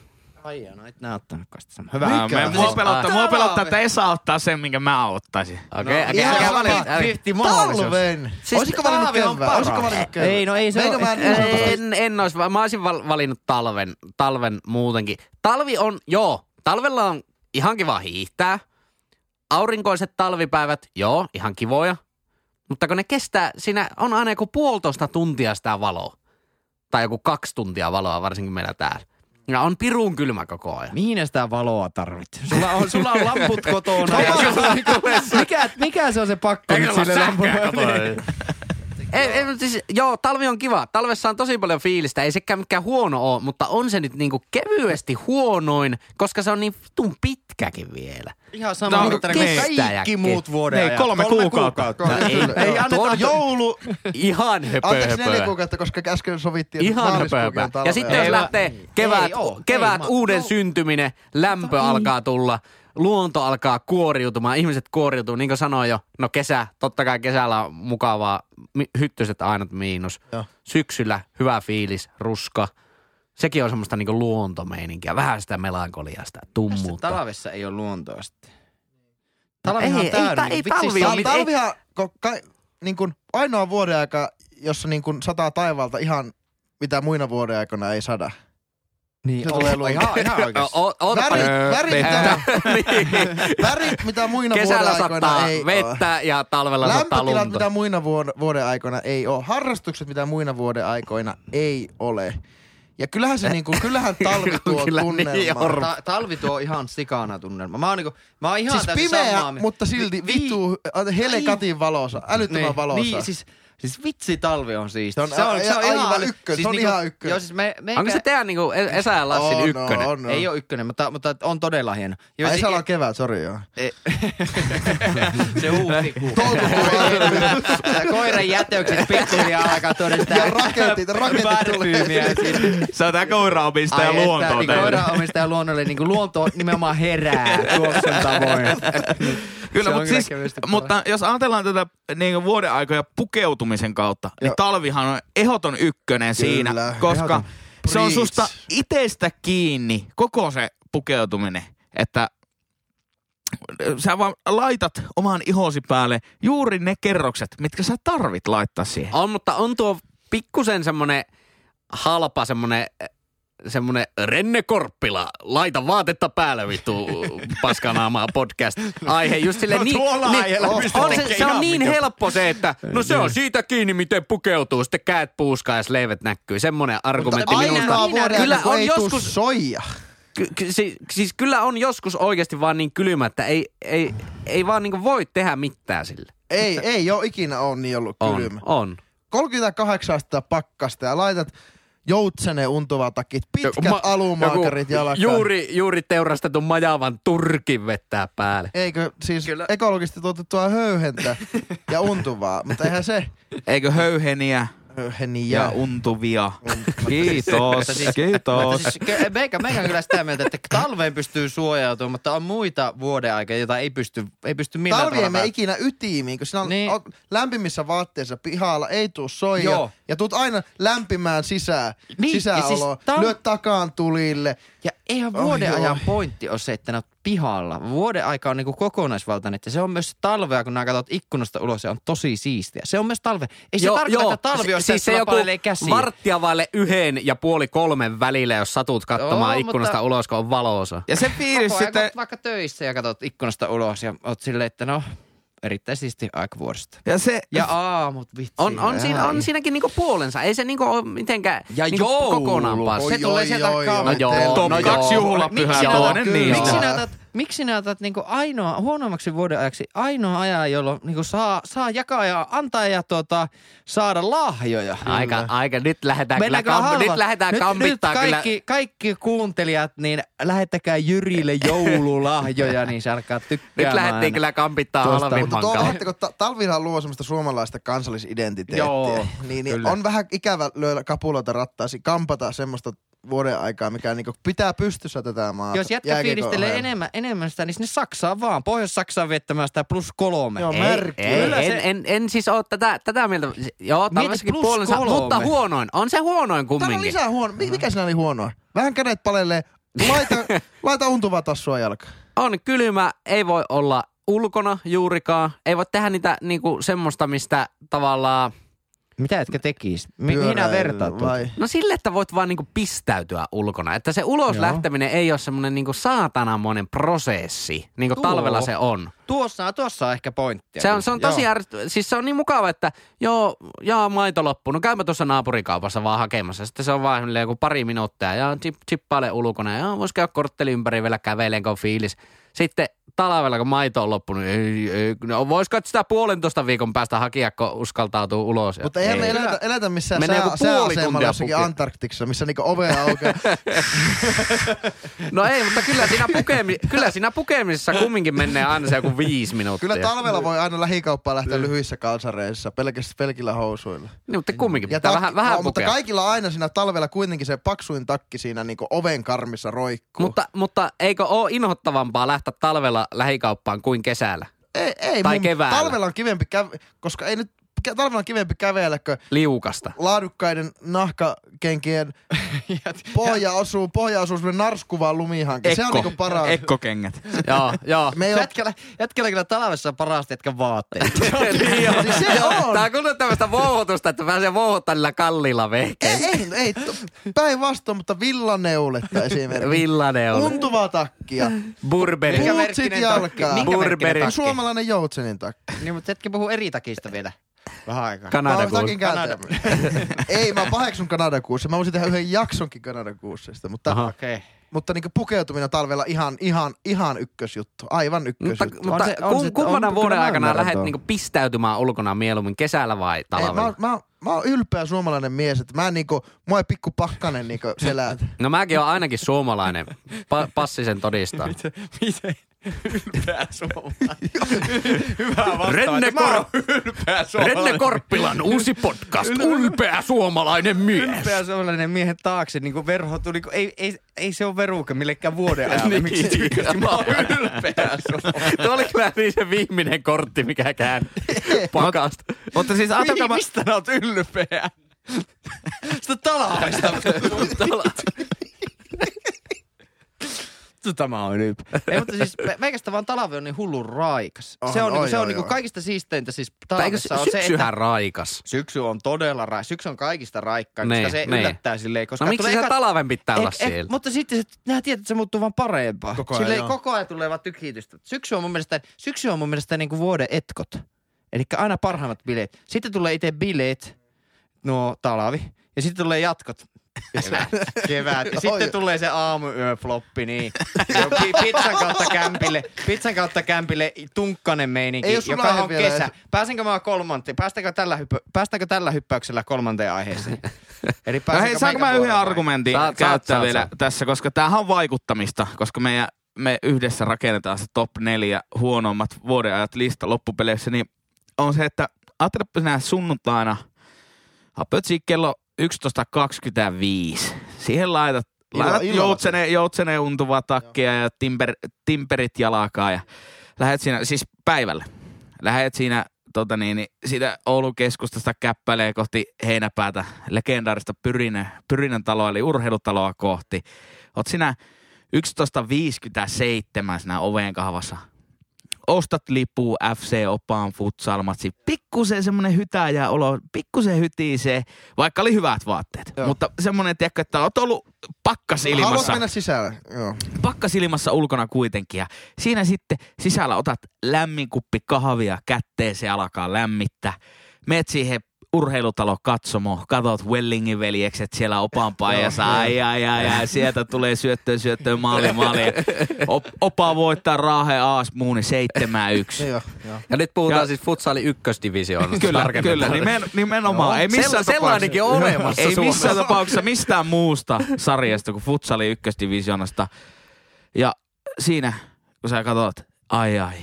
Ai joo, no et nää ottanutkaan sitä samaa. Hyvä. Mikä? Mua, Siis- pelottaa, mua pelottaa, että Esa ottaa sen, minkä mä ottaisin. Okei, okay, ihan okay, sama. okay, valita. Fifty mahdollisuus. Talven. Siis Olisiko valinnut talvi on kevään? Olisiko valinnut kevään? Ei, no ei se Meikö ole- mä sanotusti- En, en ois, mä olisin val- valinnut talven, talven muutenkin. Talvi on, joo, talvella on ihan kiva hiihtää. Aurinkoiset talvipäivät, joo, ihan kivoja. Mutta kun ne kestää, siinä on aina joku puolitoista tuntia sitä valoa. Tai joku kaksi tuntia valoa, varsinkin meillä täällä. Ja on pirun kylmä koko ajan. Mihin sitä valoa tarvit? Sulla on, sulla on lamput kotona. ja sulla on mikä, mikä se on se pakko nyt sille lampulle? Ei, ei, mutta siis, joo, talvi on kiva. Talvessa on tosi paljon fiilistä. Ei sekään mikään huono ole, mutta on se nyt niinku kevyesti huonoin, koska se on niin vitun pitkäkin vielä. Ihan sama, No, mutta niin. kaikki muut vuoden Ei, ajat. kolme kuukautta. Kolme- ei- kyllä, ei joo. anneta- joulu, Ihan höpö, anteeksi neljä höpö. kuukautta, koska äsken sovittiin, että Ihan höpö, on höpö. Ja sitten jos Ei, lähtee kevät, ei oo, kevät ei, uuden no. syntyminen, lämpö alkaa tulla, luonto alkaa kuoriutumaan, ihmiset kuoriutuu, niin kuin sanoin jo, no kesä, totta kai kesällä on mukavaa, hyttyset aina miinus. Joo. Syksyllä hyvä fiilis, ruska. Sekin on semmoista niinku luontomeininkiä, vähän sitä melankoliaa, sitä Tässä tummuutta. talvessa ei ole luontoa sitten. No Talvihan on ei- ei täynnä. ta- niin ei vitsi, talvi on- Talvihan, kai, niin kuin ainoa vuoden aika, jossa niin kuin sataa taivaalta ihan mitä muina vuoden aikoina ei sada. Niin, Se tulee on luonto. ihan, ihan oikeasti. O- Värit, värit, vettä. mitä, värit, mitä muina Kesällä vuoden aikoina ei vettä ja talvella sattaa Lämpötilat, lunta. mitä muina vuod- vuoden aikoina ei ole. Harrastukset, mitä muina vuoden aikoina ei ole. Ja kyllähän se niinku, kyllähän talvi tuo Kyllä niin tunnelmaa. on. Ta- talvi tuo ihan sikana tunnelma. Mä oon, niinku, mä oon ihan Siis pimeä, samaa mutta silti Vi- vitu helekatin valosa, älyttömän niin, valosa. Niin, siis, siis vitsi talvi on siisti. Se on a- aivan ykkönen, se on ihan ykkönen. Joo, siis me, me Onko se teidän niinku Esa ja Lassin On, ykkönen? on, on. Ei ole ykkönen, mutta, mutta on todella hieno. Ja Ai siis- se on kevät, sori joo. se huhtikuu. Koiran jätökset pikkuhiljaa alkaa tuoda sitä Ja raketit, raketit tulee. Se on tää koiraomistaja luontoon teille. koiranomistaja luonnolle niin luonto nimenomaan herää tuoksen tavoin. Kyllä, on mutta, siis, mutta jos ajatellaan tätä niin vuoden aikoja pukeutumisen kautta, niin Joo. talvihan on ehdoton ykkönen siinä, Kyllä, koska ehdoton. se on susta itsestä kiinni, koko se pukeutuminen, että sä vaan laitat oman ihosi päälle juuri ne kerrokset, mitkä sä tarvit laittaa siihen. On, mutta on tuo pikkusen semmonen halpa semmonen semmonen Renne Korppila, laita vaatetta päälle vittu paskanaamaa podcast. Aihe just silleen No niin, tuolla niin on, on se, tekemään se on niin mikä- helppo se, että no se on siitä kiinni, miten pukeutuu. Sitten käät puuskaa ja leivet näkyy. Semmonen argumentti minä- minusta. Vuoden kyllä on ei joskus- soija. Ky- ky- si- siis kyllä on joskus oikeasti vaan niin kylmä, että ei, ei, ei vaan niinku voi tehdä mitään sille. Ei, ei ole ikinä on niin ollut On, kylmä. on. 38 astetta pakkasta ja laitat joutsene untuva takit, pitkät Ma- alumaakarit jalkaan. Juuri, juuri teurastetun majavan turkin vettää päälle. Eikö siis Kyllä. ekologisesti tuotettua höyhentä ja untuvaa, mutta eihän se Eikö höyheniä höyheniä. ja untuvia? Kiitos, siis- kiitos. Siis, meikä, meikä on kyllä sitä mieltä, että talveen pystyy suojautumaan, mutta on muita vuodenaikoja, joita ei pysty, ei pysty millään Talvi ei tavalla mene vält- ikinä ytimiin, kun sinä Niin. niin. oot lämpimissä vaatteissa pihalla, ei tuu soija. Joo. Ja tuut aina lämpimään sisään, Niin, niin, siis siis tal- lyöt takaan tulille. Ja eihän vuoden ajan oi. pointti ole se, että ne on pihalla. Vuoden aika on niinku kokonaisvaltainen, että se on myös talvea, kun nää katsot ikkunasta ulos, se on tosi siistiä. Se on myös talve. Ei se tarkoita, että talvi on siis se joku käsiä. varttia vaille yhden ja puoli kolmen välillä, jos satut katsomaan Joo, ikkunasta mutta- ulos, kun on valoosa. Ja se fiilis sitten, vaikka töissä ja katsot ikkunasta ulos ja oot silleen, että no, erittäin siisti aika vuodesta. ja se, Ja aamut, vitsi. On, on, siinä, on siinäkin niinku puolensa. Ei se niinku ole mitenkään Ja niinku joulu. kokonaan paska. Se Oi, tulee oi, sieltä oi, kautta. No joo, top no kaksi joo. juhlapyhää, toinen niistä. Miksi sinä otat, miksi sinä otat niinku ainoa, huonommaksi vuoden ajaksi ainoa ajan, jolloin niinku saa, saa jakaa ja antaa ja tota, saada lahjoja? Aika, aika, nyt lähdetään kyllä, Mennäänkö kam, nyt lähdetään nyt, kampittaa nyt kyllä. kaikki, kaikki kuuntelijat, niin lähettäkää Jyrille joululahjoja, niin se alkaa tykkäämään. Nyt lähdettiin kyllä kampittaa Mutta halvimman ta- talvihan luo semmoista suomalaista kansallisidentiteettiä. Joo, niin, niin kyllä. on vähän ikävä lyödä kapuloita rattaasi, kampata semmoista vuoden aikaa, mikä niinku pitää pystyssä tätä maata. Jos jätkä fiilistelee enemmän, enemmän sitä, niin sinne Saksaan vaan. Pohjois-Saksaan viettämään sitä plus kolme. Joo, Ei, ei, Kyllä en, se- en, en, siis ole tätä, tätä mieltä. Joo, puolensa, kolme. mutta huonoin. On se huonoin Täällä on kumminkin. lisää huono. Mi- Mikä siinä oli huonoa? Vähän kädet palelee. Laita, laita untuvaa tassua jalkaan. On kylmä, ei voi olla ulkona juurikaan. Ei voi tehdä niitä niinku semmoista, mistä tavallaan... Mitä etkä tekis? Mi- mihin nää vertaat? tuota? vai? No sille, että voit vaan niinku pistäytyä ulkona. Että se ulos Joo. lähteminen ei ole semmoinen niinku saatanamoinen prosessi, niin kuin Tuo. talvella se on. Tuossa, tuossa on ehkä pointtia. Se on, se on tosi ärsyttävää. Siis se on niin mukava, että joo, jaa, maito loppuu. No käypä tuossa naapurikaupassa vaan hakemassa. Sitten se on vaan joku pari minuuttia ja chip, chippaile ulkona. Ja vois käydä kortteli ympäri vielä käveleen, kun on fiilis. Sitten talvella, kun maito on loppunut, ei, ei, no, voisiko sitä puolentoista viikon päästä hakea, kun uskaltautuu ulos. Ja- Mutta eihän me ei. eletä, eletä missään Menee sää, sääasemalla jossakin. Antarktiksessa, missä niinku ovea aukeaa. No ei, mutta kyllä siinä, pukemi, kyllä siinä pukemisessa kumminkin menee aina se joku viisi minuuttia. Kyllä talvella voi aina lähikauppaan lähteä lyhyissä kalsareissa, pelkästään pelkillä housuilla. Niin, mutta kumminkin Ja pitää takki- vähän, vähän no, mutta kaikilla aina siinä talvella kuitenkin se paksuin takki siinä niinku oven karmissa roikkuu. Mutta, mutta eikö ole inhottavampaa lähteä talvella lähikauppaan kuin kesällä? ei, ei tai mun, keväällä. Talvella on kivempi käve, koska ei nyt talvella on kivempi kävellä, kun Liukasta. laadukkaiden nahkakenkien pohja osuu, pohja osuu semmoinen narskuvaan lumihanke. Se on niinku paras. Ekkokengät. joo, joo. Me ei ole, Jätkällä, jätkällä kyllä talvessa parasta jätkän vaatteet. niin joo. Siis se on. Tää on kyllä tämmöistä vouhotusta, että pääsee vouhottaa niillä kalliilla ei, vehkeillä. ei, ei to- päinvastoin, mutta villaneuletta esimerkiksi. Villanen on. Untuvaa takkia. Burberi. Minkä Pultsit merkkinen jalkaa. takki? Burberry. merkkinen takki? Suomalainen joutsenin takki. Niin, mutta etkä puhu eri takista vielä. Vähän aikaa. Mä Kanada. Ei, mä paheksun Kanadakuussa. Mä voisin tehdä yhden jaksonkin Kanadakuussista, mutta, Aha. Okei. Okay. mutta niin pukeutuminen on talvella ihan, ihan, ihan ykkösjuttu. Aivan Mutta, ykkösjuttu. mutta On se- on se- kummana on- vuoden mä aikana lähdet niinku pistäytymään ulkona mieluummin kesällä vai Ei, talvella? mä, oon- mä, oon- mä oon ylpeä suomalainen mies, että mä en niinku, mua ei pikku pakkanen niinku selät. No mäkin oon ainakin suomalainen. Pa- passi sen todistaa. Miten ylpeä suomalainen? Hyvä vastaus. Renne, Mä Kor- ylpeä Renne Korppilan uusi podcast. Ylpeä suomalainen mies. Ylpeä suomalainen miehen taakse, niin kuin verho tuli, kun ei, ei, ei se ole veruuka millekään vuoden ajalle. Niin. Miksi se Mä oon ylpeä suomalainen. Tuo oli kyllä niin se viimeinen kortti, mikä käänti pakasta. Mutta siis ajatelkaa, mistä sä oot ylpeä? Sitä talaista. Tämä on ylpeä. Ei, mutta siis me- meikästä vaan talvi on niin hullun raikas. On, se on, niinku, oi, se on oi, niinku oi. kaikista siisteintä siis talvessa on se, syksyhän että raikas? syksy on todella raikas. Syksy on kaikista raikkain, Niin, koska se niin. yllättää silleen. Koska No miksi tulee se eka- talven pitää olla siellä? Mutta sitten se, nää tiedät, että se muuttuu vaan parempaa. Koko ajan, Silleen koko ajan tulee vaan tykitystä. Syksy on mun mielestä, syksy on mun mielestä niinku vuoden etkot. Eli aina parhaimmat bileet. Sitten tulee itse bileet, nuo talvi. Ja sitten tulee jatkot. Kevät. Kevät. Ja sitten Oi. tulee se aamuyöfloppi, niin. Pizzan kautta kämpille, pizzan kautta kämpille tunkkanen meininki, joka on vielä kesä. edes. Pääsenkö mä kolmanteen? Päästäänkö tällä, hyppä, päästäänkö tällä hyppäyksellä kolmanteen aiheeseen? Eli No hei, saanko mä yhden argumentin saat, käyttää saat, vielä saat. tässä, koska tämähän on vaikuttamista, koska meidän, me yhdessä rakennetaan se top neljä huonommat vuodenajat lista loppupeleissä, niin on se, että ajattelepa sinä sunnuntaina, apötsi kello 11.25. Siihen laitat, Ilo- laitat illalla joutsene, joutsene untuvaa takkia ja timper, timperit jalakaa ja lähet siinä, siis päivällä, lähet siinä tota niin, niin siitä Oulun keskustasta käppäilee kohti Heinäpäätä, legendaarista Pyrinen, Pyrinen taloa, eli urheilutaloa kohti. Oot siinä 11.57 siinä oven kahvassa. Ostat lippu FC Opaan futsalmatsi. Pikkusen semmonen hytäjä olo, pikkusen hytisee, vaikka oli hyvät vaatteet. Joo. Mutta semmonen, tiedätkö, että oot ollut Haluat pakkasilmassa mennä sisälle? Joo. pakkasilmassa ulkona kuitenkin. Ja siinä sitten sisällä otat lämmin kuppi kahvia kätteen, se alkaa lämmittää. Meet siihen urheilutalo katsomo, katot Wellingin veljekset siellä opan paijassa, ai, ai, ai, ai, sieltä tulee syöttöön, syöttöön, maali, maali. Op, opa voittaa Raahe Aas Muuni 7-1. Joo, joo. Ja nyt puhutaan Ja- siis futsali ykkösdivisioonasta. Kyllä, kyllä, nimen, nimenomaan. Ei missään Sella- sellainenkin on olemassa Ei missään tapauksessa mistään muusta sarjasta kuin futsali ykkösdivisioonasta. Ja siinä, kun sä katsot, ai ai,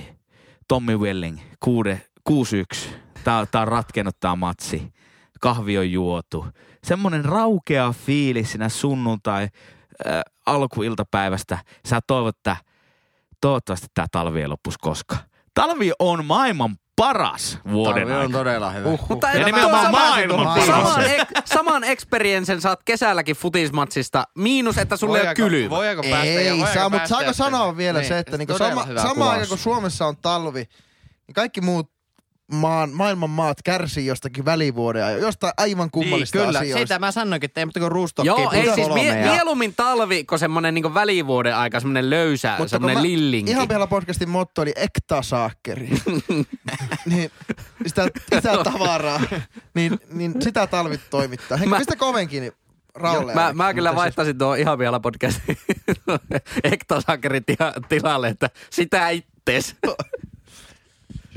Tommy Welling, kuude, 6-1. Tää, tää on ratkennut tää matsi. Kahvi on juotu. Semmonen raukea fiilis siinä sunnuntai äh, alkuiltapäivästä. Sä toivot, että toivottavasti tää talvi ei loppus koskaan. Talvi on maailman paras vuoden Talvi on aika. todella hyvä. Uhuh. Mutta Ja ei- nimenomaan saman- maailman paras. Saman, ek, saman experiencen saat kesälläkin futismatsista, miinus että sulle ei ole kylmä. Voidaanko päästä? ja Ei voidaanko saa, mutta saako sanoa vielä Niin, se, että niinku todella sama, sama aika kun Suomessa on talvi, niin kaikki muut maan, maailman maat kärsii jostakin välivuoden ajan, jostain aivan Niin, kummallista kyllä. asioista. Siitä mä sanoinkin, että ei mutta kuin ruustokki Joo, ei siis mie- ja- mieluummin talvi kuin semmonen niinku välivuoden aika, semmonen löysä, Mutta mä- lillinki. Ihan vielä podcastin motto oli ektasaakkeri. niin sitä, sitä tavaraa, niin, niin sitä talvit toimittaa. Henki, Mä- mistä kovenkin, niin Raule. Mä, mä kyllä vaihtaisin tuon ihan vielä podcastin ektosankarin tila- tilalle, että sitä ittees.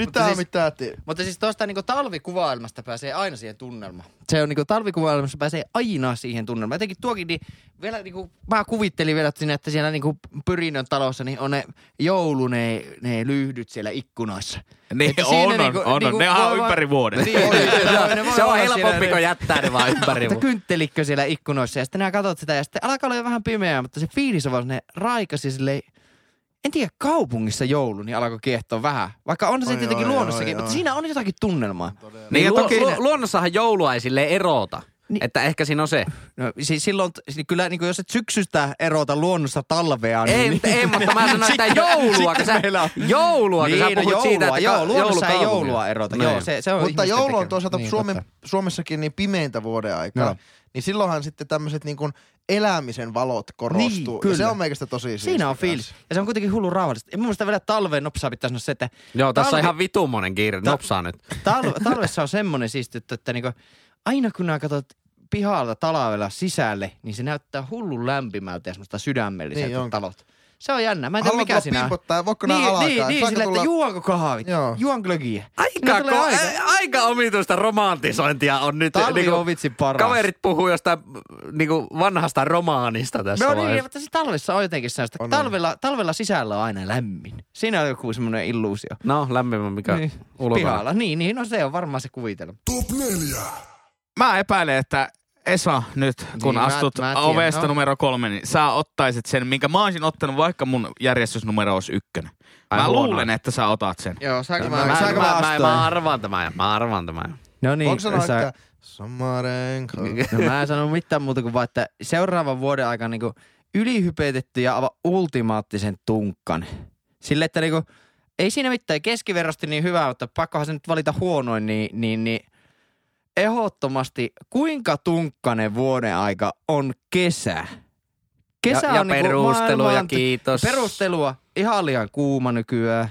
Sitä siis- mitä. Mutta siis tuosta niinku talvikuvailmasta pääsee aina siihen tunnelmaan. Se on niinku talvikuvailmassa pääsee aina siihen tunnelmaan. Jotenkin tuokin, niin vielä niinku, mä kuvittelin vielä sinne, että siellä niinku Pyrinnön talossa niin on ne joulu, ne, ne lyhdyt siellä ikkunoissa. Niin Että on, siinä on, niinku- on, on. niinku Ne on voi vaan- ympäri vuoden. Niin, niin, voi Se on olla helpompi siellä- kuin jättää ne vaan ympäri. Että kynttelikö siellä ikkunoissa ja sitten nää katsot sitä ja sitten alkaa olla jo vähän pimeää, mutta se fiilis on vaan ne raikasi silleen, en tiedä, kaupungissa joulu, niin alkoi kiehtoa vähän. Vaikka on se Oi, tietenkin oi, luonnossakin, oi, mutta oi. siinä on jotakin tunnelmaa. Niin, ja luo, toki- luo, luonnossahan joulua ei silleen erota. Niin. Että ehkä siinä on se. No, siis silloin, siis kyllä niin kuin jos et syksystä erota luonnossa talvea, niin... Ei, mutta, ei, mutta mä sanoin, että joulua, kun sä, meillä on- joulua, kun niin, sä no puhut joulua, siitä, että joo, luonnossa ei joulua erota. Niin. Joo, se, se on Mutta joulu on toisaalta niin, Suomen, totta. Suomessakin niin pimeintä vuoden aikaa. Joo. Niin silloinhan sitten tämmöiset niin kuin elämisen valot korostuu. Niin, Ja kyllä. se on meikästä tosi siistiä Siinä on kanssa. fiilis. Ja se on kuitenkin hullu rauhallista. Ja mun mielestä vielä talveen nopsaa pitää sanoa se, että Joo, tässä on ihan vitummonen kiire. Nopsaa nyt. talve, talvessa on semmoinen siisti, että, että niinku, aina kun nää katsot pihalta talvella sisälle, niin se näyttää hullun lämpimältä ja semmoista sydämelliseltä Niin onkin. talot. Se on jännä. Mä en tiedä mikä siinä on. pimpottaa? Voiko nää niin, alkaa? niin, niin sillä, tulla- että juonko kahvit, Joo. juon glögiä. Aika, ko- aika. aika. aika omituista romantisointia on nyt. Talvi niinku, on vitsi paras. Kaverit puhuu jostain niinku vanhasta romaanista tässä No niin, vaiheessa. mutta siis talvessa on jotenkin sellaista. On, on. talvella, talvella sisällä on aina lämmin. Siinä on joku semmoinen illuusio. No, lämpimä mikä Niin, ulkona. Pihalla. Niin, niin, no se on varmaan se kuvitelma. Top 4. Mä epäilen, että Esa nyt, kun Niin, mä- astut mä tiedän, ovesta no. numero kolme, niin sä ottaisit sen, minkä mä olisin ottanut, vaikka mun järjestysnumero olisi ykkönen. Ai mä huono. luulen, että sä otat sen. Joo, saanko Mä, mä, mä, saanko mä, mä, astoin? mä arvaan tämän. Mä arvaan tämän. No niin, Onko sanoa, sä- että? No mä en sano mitään muuta kuin vaan, että seuraavan vuoden aikana niinku ylihypetetty ja aivan ultimaattisen tunkkan. Sille, että niinku, ei siinä mitään keskiverrosti niin hyvä, mutta pakkohan se nyt valita huonoin, niin, niin, niin ehdottomasti kuinka tunkkanen vuoden aika on kesä. Kesä ja, ja on niinku perustelu ja maailman- kiitos. Perustelua, ihan liian kuuma nykyään.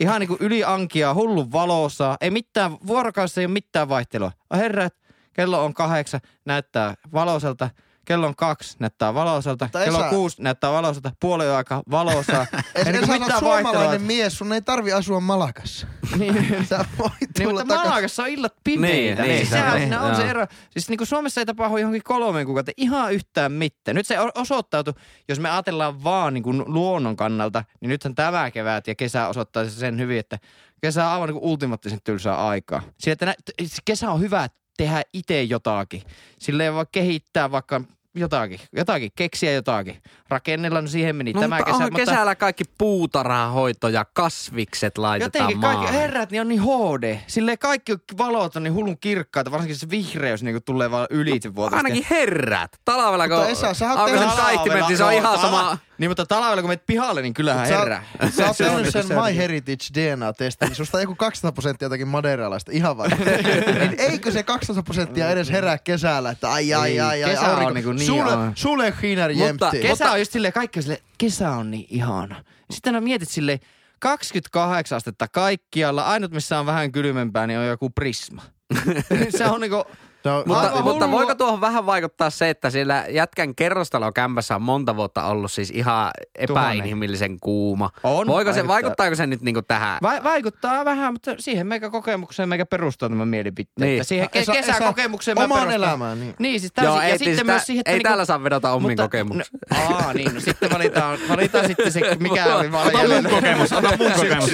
Ihan niinku yli ankia, hullun valossa. Ei mitään, vuorokaudessa ei ole mitään vaihtelua. Herrat, kello on kahdeksan, näyttää valoiselta. Kello on kaksi, näyttää valoiselta. Mutta Kello on kuusi, näyttää valoiselta. Puolen aika valosaa. Ei, niinku sä mitään suomalainen mies, sun ei tarvi asua Malakassa. niin, Sä voit niin, mutta takas. Malakassa on illat pimeitä. Niin, Niin, niin, siis se sehän on, siinä on se ero. Siis niin kuin Suomessa ei tapahdu johonkin kolmeen kuukautta ihan yhtään mitään. Nyt se osoittautui, jos me ajatellaan vaan niin kuin luonnon kannalta, niin nythän tämä kevät ja kesä osoittaa sen hyvin, että kesä on aivan niin kuin ultimaattisen tylsää aikaa. Sillä, että nä- t- kesä on hyvä tehdä itse jotakin. Silleen vaan kehittää vaikka jotakin, jotakin, keksiä jotakin. Rakennella, no siihen meni No, tämä mutta kesä. onhan kesällä kaikki puutarhahoito ja kasvikset laitetaan Jotenkin kaikki maahan. herrat niin on niin HD. Silleen kaikki valot on niin hullun kirkkaita, varsinkin se vihreys niin tulee vaan ylitse vuotosta. Ainakin herrät. Talvella kun Mutta Esa, sä oot tehnyt- kaihtimet, niin se on ihan sama. Niin, mutta talvella kun menet pihalle, niin kyllähän Sä, herää. sä oot tehnyt sen My Heritage DNA-testin, niin susta on joku 200 prosenttia jotakin madeiralaista, ihan varmasti. niin eikö se 200 prosenttia edes herää kesällä, että ai ai ai ai, kesä on aurinko. niinku niin Sulle, on. sulle Mutta jämtti. Kesä on just silleen, kaikki on silleen, kesä on niin ihana. Sitten aina mietit silleen, 28 astetta kaikkialla, ainut missä on vähän kylmempää, niin on joku prisma. se on niinku, No, Mutta, mutta voiko tuohon vähän vaikuttaa se, että siellä jätkän kerrostalokämpässä on monta vuotta ollut siis ihan epäinhimillisen kuuma. On, Voiko se, vaikuttaa. vaikuttaako se nyt niinku tähän? Va- vaikuttaa vähän, mutta siihen meikä kokemukseen meikä perustuu tämä mielipiteet. Niin. Siihen ke- Esa, kesäkokemukseen mä Omaan elämään, niin. Niin, siis täysin. Joo, ja ei, sitten siis myös siihen, että ei niinku- täällä saa vedota omiin kokemuksiin. No, aa, niin, no sitten valitaan, valitaan sitten se, mikä oli vaan Ota mun kokemus, ota mun kokemus.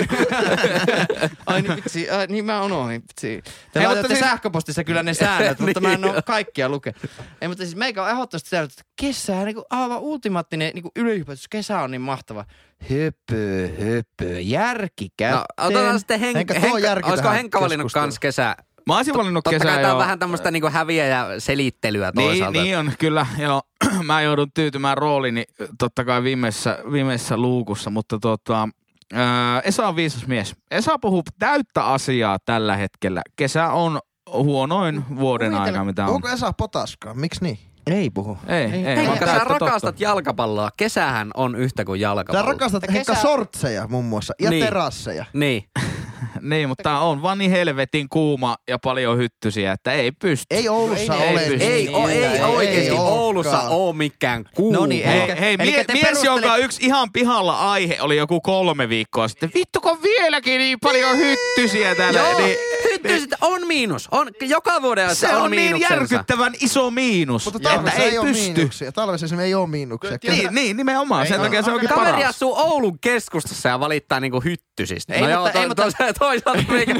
Ai niin vitsi, ai, niin mä unohdin. Vitsi. Te laitatte siis- sähköpostissa kyllä ne säännöt, mutta mä en Niin, ole kaikkia luke. Ei, mutta siis meikä on ehdottomasti säännöt, että kesä, niin kuin aivan ultimaattinen niin ylihypätys. Kesä on niin mahtava. Höpö, höpö, järki No, kätteen. otetaan sitten Henk, Henkka, järki olisiko Henkka valinnut kans kesä? Mä olisin valinnut Totta kesää kai tää on vähän tämmöistä niinku häviä ja selittelyä Niin, toisaalta. niin on, kyllä. Joo. Mä joudun tyytymään roolini totta kai viimeisessä, viimeisessä luukussa, mutta tota, ää, Esa on viisas mies. Esa puhuu täyttä asiaa tällä hetkellä. Kesä on huonoin vuoden Kuvitele- aika, mitä on. Onko Esa potaskaa? Miksi niin? Ei puhu. Ei, ei. Ei, vaan Henkka, sä rakastat totta. jalkapalloa. Kesähän on yhtä kuin Sä jalkapallo. rakastat Kesä- sortseja muun muassa ja Niin. terasseja. Niin. Niin, mutta on vaan niin helvetin kuuma ja paljon hyttysiä, että ei pysty. Ei Oulussa Ei, ole. ei, niin. Ei, o, ei, Ei oikeesti olekaan. Oulussa ole mikään kuuma. No niin, Hei, Elikkä- hei elikkä mie- mies, perustele- jonka yksi ihan pihalla aihe oli joku kolme viikkoa sitten. Vittu, kun vieläkin niin paljon hyttysiä täällä. Joo, niin, hyttyiset on miinus. On, joka vuoden se on, on niin miinuksensa. järkyttävän iso miinus, Mutta että ei, ei ole pysty. miinuksia. Talvessa esimerkiksi ei ole miinuksia. Kesä- Niin, niin, nimenomaan. Sen Ei, takia se on- onkin Kaveri paras. asuu Oulun keskustassa ja valittaa niinku hyttysistä. Ei, no mutta- joo, ei, mutta- toisaalta meikä...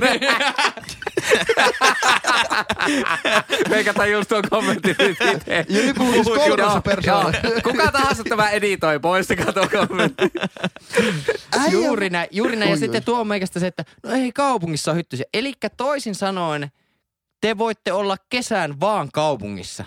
meikä tajus tuon kommentin nyt itse. Jyri puhuu siis kolmessa persoonassa. Kuka tahansa tämä editoi, poistakaa tuo kommentti. Juuri näin, juuri näin. Ja Oi, sitten tuo on meikästä se, että no ei kaupungissa ole hyttysiä. Eli toisin sanoen, te voitte olla kesän vaan kaupungissa.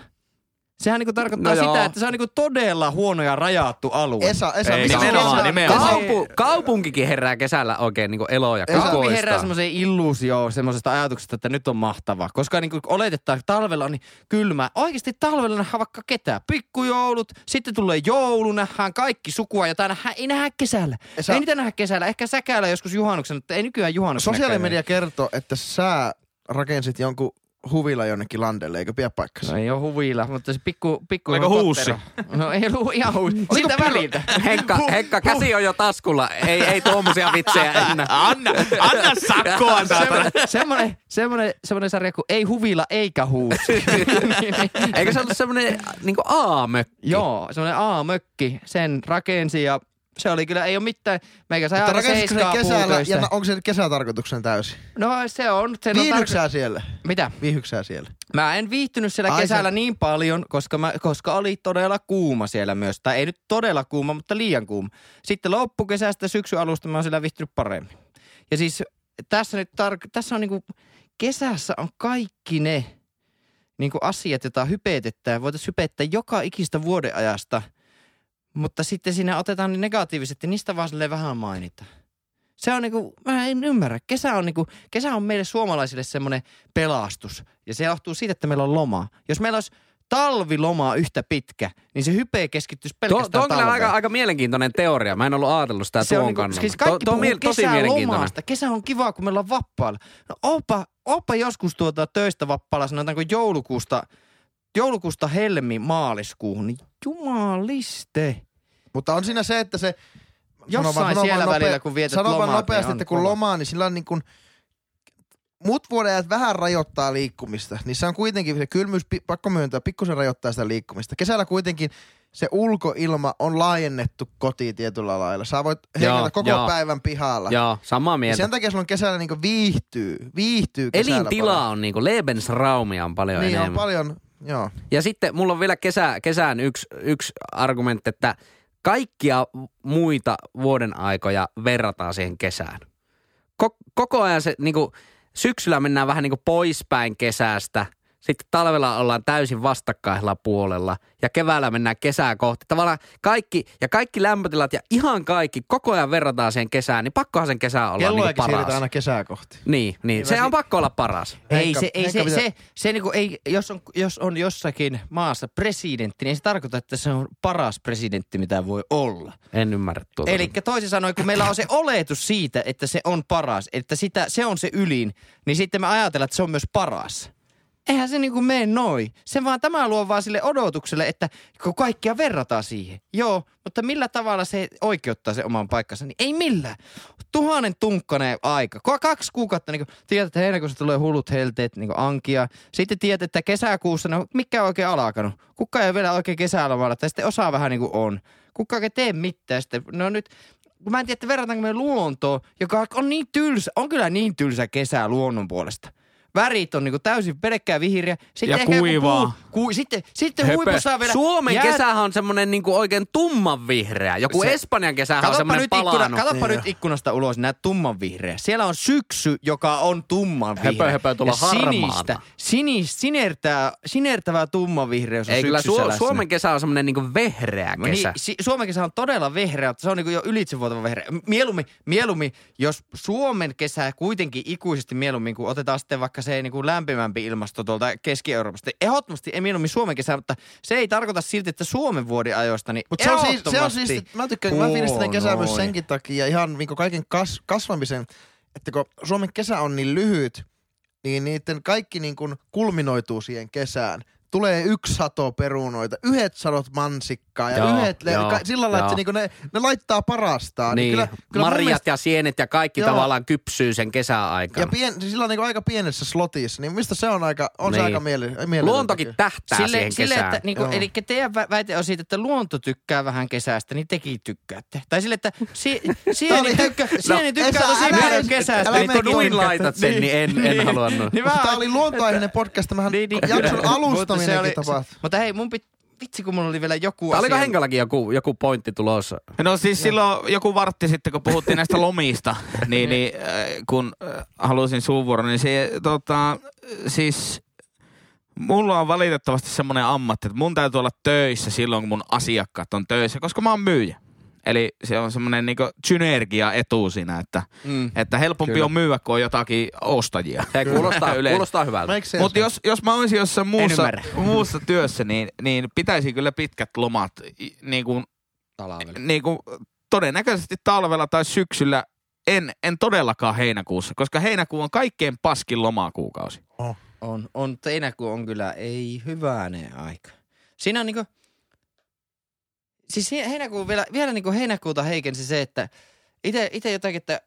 Sehän niinku tarkoittaa No sitä, joo. että se on niinku todella huono ja rajattu alue. Esa, Esa, Ei, nimenomaan, kesä? nimenomaan. Kaupu, kaupunkikin herää kesällä oikein niinku elo ja Esa- Kaupunki herää semmoiseen illuusioon, semmoisesta ajatuksesta, että nyt on mahtavaa. Koska niin kuin oletetaan, että talvella on niin kylmä. Oikeasti talvella nähdään vaikka ketään. Pikkujoulut, sitten tulee joulu, nähdään kaikki sukua, jota nähdään, ei nähdä kesällä. Esa- Ei niitä nähdä kesällä. Ehkä säkäällä joskus juhannuksen, mutta ei nykyään juhannuksena. Sosiaalinen media kertoo, että sä rakensit jonkun huvila jonnekin landelle, eikö pidä paikkansa? No ei ole huvila, mutta se pikku... pikku Oliko huussi? No ei ollut ihan huussi. Siltä väliltä. Henkka, Henkka, käsi on jo taskulla. Ei, ei tuommoisia vitsejä enää. Anna, anna sakkoa täältä. Semmoinen, semmoinen, semmoinen, semmoinen sarja kuin Ei huvila eikä huussi. Eikö se ollut semmoinen niinku aamökki? Joo, semmoinen A-mökki. Sen rakensi ja se oli kyllä, ei ole mitään. Meikä sai Mutta sen kesällä, puutöistä. ja onko se kesätarkoituksena täysin? No se on. Sen on Viihdyksää tarko- siellä? Mitä? Viihdyksää siellä? Mä en viihtynyt siellä Ai kesällä se- niin paljon, koska, mä, koska oli todella kuuma siellä myös. Tai ei nyt todella kuuma, mutta liian kuuma. Sitten loppukesästä syksyn alusta mä oon siellä viihtynyt paremmin. Ja siis tässä nyt tar- tässä on niinku, kesässä on kaikki ne niinku asiat, joita hypetetään. Voitaisiin hypettää joka ikistä vuodenajasta. Mutta sitten siinä otetaan ne negatiiviset ja niistä vaan silleen vähän mainita. Se on niinku, mä en ymmärrä. Kesä on niinku, kesä on meille suomalaisille semmoinen pelastus. Ja se johtuu siitä, että meillä on loma. Jos meillä olisi talviloma yhtä pitkä, niin se hype keskittyisi pelkästään tuo on kyllä aika, aika mielenkiintoinen teoria. Mä en ollut ajatellut sitä se on tuon niinku, kannalta. siis kaikki tuo, puhuu tosi mielenkiintoinen. Kesä on kiva, kun meillä on vappaalla. No opa, opa joskus tuota töistä vappaalla, sanotaanko joulukuusta, joulukuusta helmi maaliskuuhun, niin jumaliste. Mutta on siinä se, että se... Jossain vaan- siellä vaan välillä, kun vietät lomaa, nopeasti, niin on että kun kova. lomaa, niin sillä on niin kuin... Muut vuodenajat vähän rajoittaa liikkumista. Niissä on kuitenkin se kylmyys, pakko myöntää, pikkusen rajoittaa sitä liikkumista. Kesällä kuitenkin se ulkoilma on laajennettu kotiin tietyllä lailla. Sä voit hengätä koko joo. päivän pihalla. Joo, samaa Ja mieltä. sen takia sulla on kesällä niin viihtyy, viihtyy kesällä Elintila paljon. on niinku, Lebensraumia on paljon Niin on enemmän. paljon, joo. Ja sitten mulla on vielä kesä, kesään yksi, yksi argumentti, että kaikkia muita vuoden aikoja verrataan siihen kesään. Ko- koko ajan se niinku, syksyllä mennään vähän niinku poispäin kesästä, sitten talvella ollaan täysin vastakkaisella puolella ja keväällä mennään kesää kohti. Tavallaan kaikki ja kaikki lämpötilat ja ihan kaikki koko ajan verrataan siihen kesään, niin pakkohan sen kesään olla niinku Kellojakin siirretään paras. aina kesää kohti. Niin, niin. se on pakko olla paras. Ei se, ei Henkka se, se, se niinku ei, jos on, jos on jossakin maassa presidentti, niin ei se tarkoita, että se on paras presidentti, mitä voi olla. En ymmärrä tuota. Eli toisin sanoen, kun meillä on se oletus siitä, että se on paras, että sitä, se on se ylin, niin sitten me ajatellaan, että se on myös paras. Eihän se niinku mene noin. Se vaan tämä luo vaan sille odotukselle, että kun kaikkia verrataan siihen. Joo, mutta millä tavalla se oikeuttaa se oman paikkansa, niin ei millään. Tuhannen tunkkainen aika. Kaksi kuukautta, niin tiedät, että heinäkuussa tulee hullut helteet, niin ankia. Sitten tiedät, että kesäkuussa, no mikä on oikein alkanut? Kuka ei ole vielä oikein kesälomalla, tai sitten osaa vähän niin kuin on. Kuka ei tee mitään sitten. No nyt, mä en tiedä, että verrataanko me luontoon, joka on niin tylsä, on kyllä niin tylsä kesä luonnon puolesta. Värit on niinku täysin pelkkää vihreä. Sitten Ja kuivaa. Puu, ku, sitten sitten Höpö. huipussa on vielä... Suomen jäät- kesähän on semmonen niinku oikein tumman vihreä. Joku Se- Espanjan kesähän on Katoppa, ikkuna, palannut. katoppa Niin nyt ikkunasta ulos, näet tumman vihreä. Siellä on syksy, joka on tumman Höpö, vihreä. höpö, tuolla ja sinistä, sinis, sinertää, sinertävää tumman vihreys on Ei kyllä Su- läsnä. Suomen kesä on semmonen niinku vehreä No kesä. Niin, si- Suomen kesä on todella vehreä, mutta se on niinku jo ylitsevuotava vehreä. Mieluummin, mieluummin, jos Suomen kesä kuitenkin ikuisesti mieluummin, kun otetaan sitten vaikka se niinku lämpimämpi ilmasto tuolta Keski-Euroopasta. niin Ehdottomasti ei mieluummin Suomen kesä, mutta se ei tarkoita silti, että Suomen vuoden ajoista, niin Mutta se on siis, se on siis mä tykkään, mä fiilistin kesää myös senkin takia ihan niin kaiken kas, kasvamisen että kun Suomen kesä on niin lyhyt, niin niiden kaikki niin kuin kulminoituu siihen kesään. Tulee yksi sato perunoita, yhdet sadot mansikkaa ja Joo, yhdet le- joo, ka- sillä lailla, että se niinku ne, ne laittaa parastaan. Niin, kyllä, kyllä mun marjat mielestä- ja sienet ja kaikki Joo. tavallaan kypsyy sen ja kesäaikana. pien, sillä on niinku aika pienessä slotissa, niin mistä se on aika, on se Niin. aika miele, mieletöntä. Luontokin tähtää Sille, siihen sille, kesään. että, niinku, eli teidän vä- väite on siitä, että luonto tykkää vähän kesästä, niin tekin tykkäätte. Tai sille, että si, sieni, tykkää, sieni tykkää Esa, tosi paljon kesästä. niin Kun noin laitat sen, niin en, en halunnut. Niin Mutta vähän- Tämä oli luontoaiheinen podcast, tämähän Niin, niin, jakson kyllä. Mutta se oli- tapahtui. Mutta hei, mun pit, vitsi kun mulla oli vielä joku oliko asia. Henkallakin joku, joku pointti tulossa? No siis silloin joku vartti sitten, kun puhuttiin näistä lomista, niin, niin äh, kun äh, halusin suuvuoron, niin se tota, siis mulla on valitettavasti semmoinen ammatti, että mun täytyy olla töissä silloin, kun mun asiakkaat on töissä, koska mä oon myyjä. Eli se on semmoinen niinku synergia etu siinä, että, Mm. että helpompi Kyllä. on myyä, kun on jotakin ostajia. Hei, kuulostaa, Yleensä. kuulostaa hyvältä. Mutta jos, jos mä olisin jossain muussa, muussa työssä, niin, niin pitäisi kyllä pitkät lomat niin kuin, Talvella. niin kuin, todennäköisesti talvella tai syksyllä. En, en todellakaan heinäkuussa, koska heinäkuu on kaikkein paskin lomakuukausi. On, on, heinäkuu on kyllä, ei hyvänen aika. Siinä on niinku, siis he- heinäkuu vielä, vielä niinku heinäkuuta heikensi se, että ite jotakin, että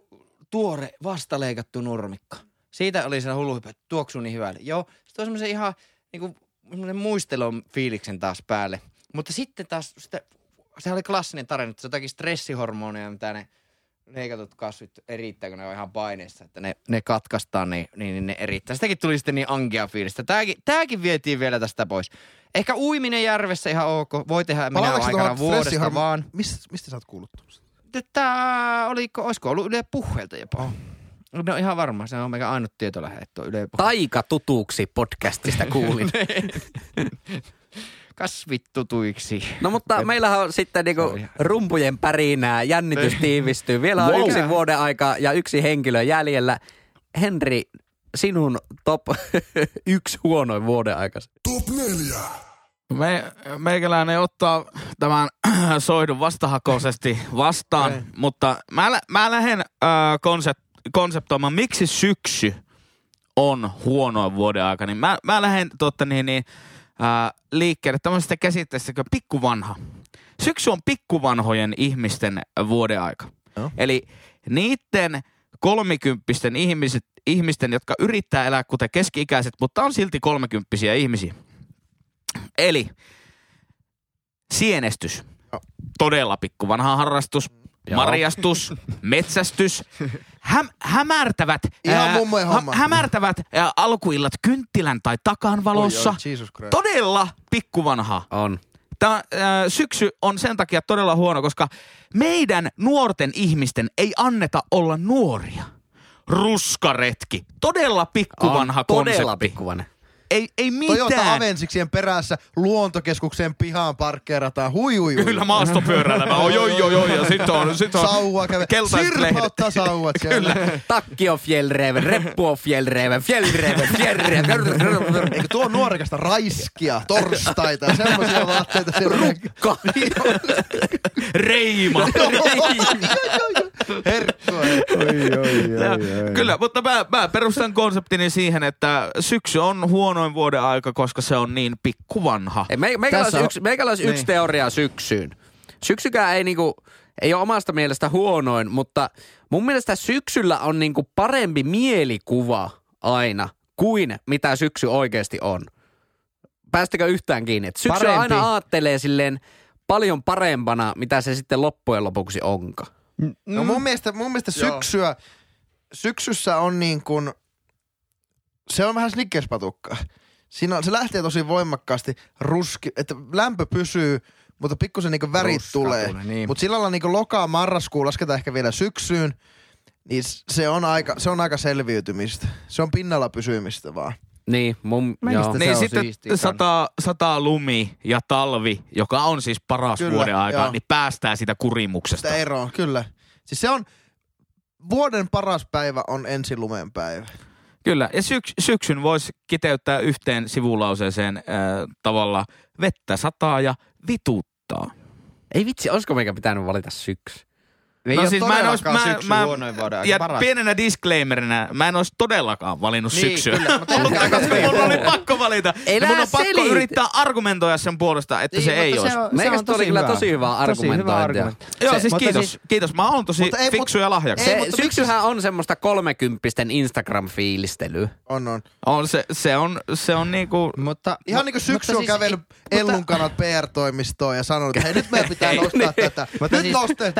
tuore vastaleikattu nurmikko. Siitä oli se hullu että tuoksuu niin hyvälle. Joo, se on semmoisen ihan niinku, semmoinen muistelon fiiliksen taas päälle. Mutta sitten taas, sitä, se oli klassinen tarina, että se jotakin stressihormoneja, mitä ne leikatut kasvit erittää, kun ne on ihan paineessa, että ne, ne katkaistaan, niin, niin, niin ne erittää. Sitäkin tuli sitten niin ankea fiilistä. Tääkin, tääkin vietiin vielä tästä pois. Ehkä uiminen järvessä ihan ok. Voi tehdä minä aikana vuodesta stressihormo- vaan. Mist, mistä sä oot kuullut tuosta? Tää oliko, olisiko ollut Yle Puheelta jopa? No ihan varma, se on meikä ainut tietolähde, että on Yle. Taika tutuksi podcastista kuulin. Kasvit tutuiksi. No mutta meillähän on sitten niinku rumpujen pärinää, jännitys tiivistyy. Vielä on Wow. yksi vuoden aika ja yksi henkilö jäljellä. Henri, sinun top yksi huonoin vuoden aika. Top 4. Me, meikäläinen ottaa tämän soidun vastahakoisesti vastaan, Okei. mutta mä, mä lähden äh, konsept, konseptoimaan, miksi syksy on huonoin vuoden aika. Niin mä, mä lähden totta niin, niin, äh, liikkeelle tämmöisestä käsitteestä kuin pikkuvanha. Syksy on pikkuvanhojen ihmisten vuoden aika. Joo. Eli niiden kolmikymppisten ihmiset, ihmisten, jotka yrittää elää kuten keski-ikäiset, mutta on silti kolmekymppisiä ihmisiä. Eli sienestys. Joo. Todella pikkuvanha harrastus. Joo. Marjastus, metsästys, häm, hämärtävät, Ihan mummojen homma. hämärtävät ää, alkuillat kynttilän tai takan valossa. Oi, oi. Todella pikkuvanha. On. Tämä ää, syksy on sen takia todella huono, koska meidän nuorten ihmisten ei anneta olla nuoria. Ruskaretki. Todella pikkuvanha on todella konsepti. pikkuvanha. Ei, ei mitään. Toyota Avensiksien perässä luontokeskuksen pihaan parkkeerataan. Hui, hui, hui. Kyllä maastopyörällä. Mä oon, joi, joi, joi. Ja sit on, sit on Sauva käve. keltaiset lehdet. Sauvat siellä. Takki on fjällräven, reppu on fjällräven, fjällräven, fjällräven. Eikö tuo on nuorekasta raiskia, torstaita ja semmoisia vaatteita siellä. Rukka. Reima. Herkkua. Ja, Kyllä, mutta mä, mä perustan konseptini siihen, että syksy on huonoin vuoden aika, koska se on niin pikkuvanha. Me, meikällä Tässä olisi on- yksi, Niin. teoria syksyyn. Syksykään ei niinku, ei ole omasta mielestä huonoin, mutta mun mielestä syksyllä on niinku parempi mielikuva aina kuin mitä syksy oikeasti on. Päästikö yhtään kiinni? Et syksy Parempi. aina aattelee silleen paljon parempana, mitä se sitten loppujen lopuksi onka. No mun mielestä, mun mielestä Joo. syksyä, syksyssä on niin kuin, se on vähän snickerspatukkaa. Siinä on, se lähtee tosi voimakkaasti ruski, että lämpö pysyy, mutta pikkusen niin värit Ruska tulee. niin. Mutta sillä lailla niin lokaa, marraskuu, lasketaan ehkä vielä syksyyn, niin se on aika, se on aika selviytymistä. Se on pinnalla pysymistä vaan. Niin, mun, joo. se Niin on sitten siistiä sataa, sataa lumi ja talvi, joka on siis paras Kyllä, vuoden aika, joo. niin päästään sitä kurimuksesta. Sitä eroa, kyllä. Siis se on, vuoden paras päivä on ensi lumen päivä. Kyllä, ja syks, syksyn voisi kiteyttää yhteen sivulauseeseen äh, tavalla vettä sataa ja vituttaa. Ei vitsi, olisiko meikä pitänyt valita syksy? Ei no siis mä en todellakaan mä, syksy mä, ja paras. pienenä disclaimerina, mä en ois todellakaan valinnut Niin, syksyä. kyllä, mutta koska mun oli pakko valita. Elä ja mun on pakko selitä. yrittää argumentoida sen puolesta, että Niin, se ei se olisi. on- se Meikästä on tosi oli kyllä hyvä. tosi hyvä Tosi hyvä argumentointia. Joo, Se- siis kiitos. siis- Kiitos. Mä oon tosi Mutta ei, fiksu ja lahjakas. Ei, Se, mutta syksyhän on semmoista kolmekymppisten Instagram-fiilistelyä. On, on. On se, se on, se on niinku... Mutta, Ihan niin kuin syksy on kävellyt mutta- Ellun kannat PR-toimistoon ja sanonut, että hei nyt meidän pitää nostaa tätä. Mutta Nyt siis, nostaa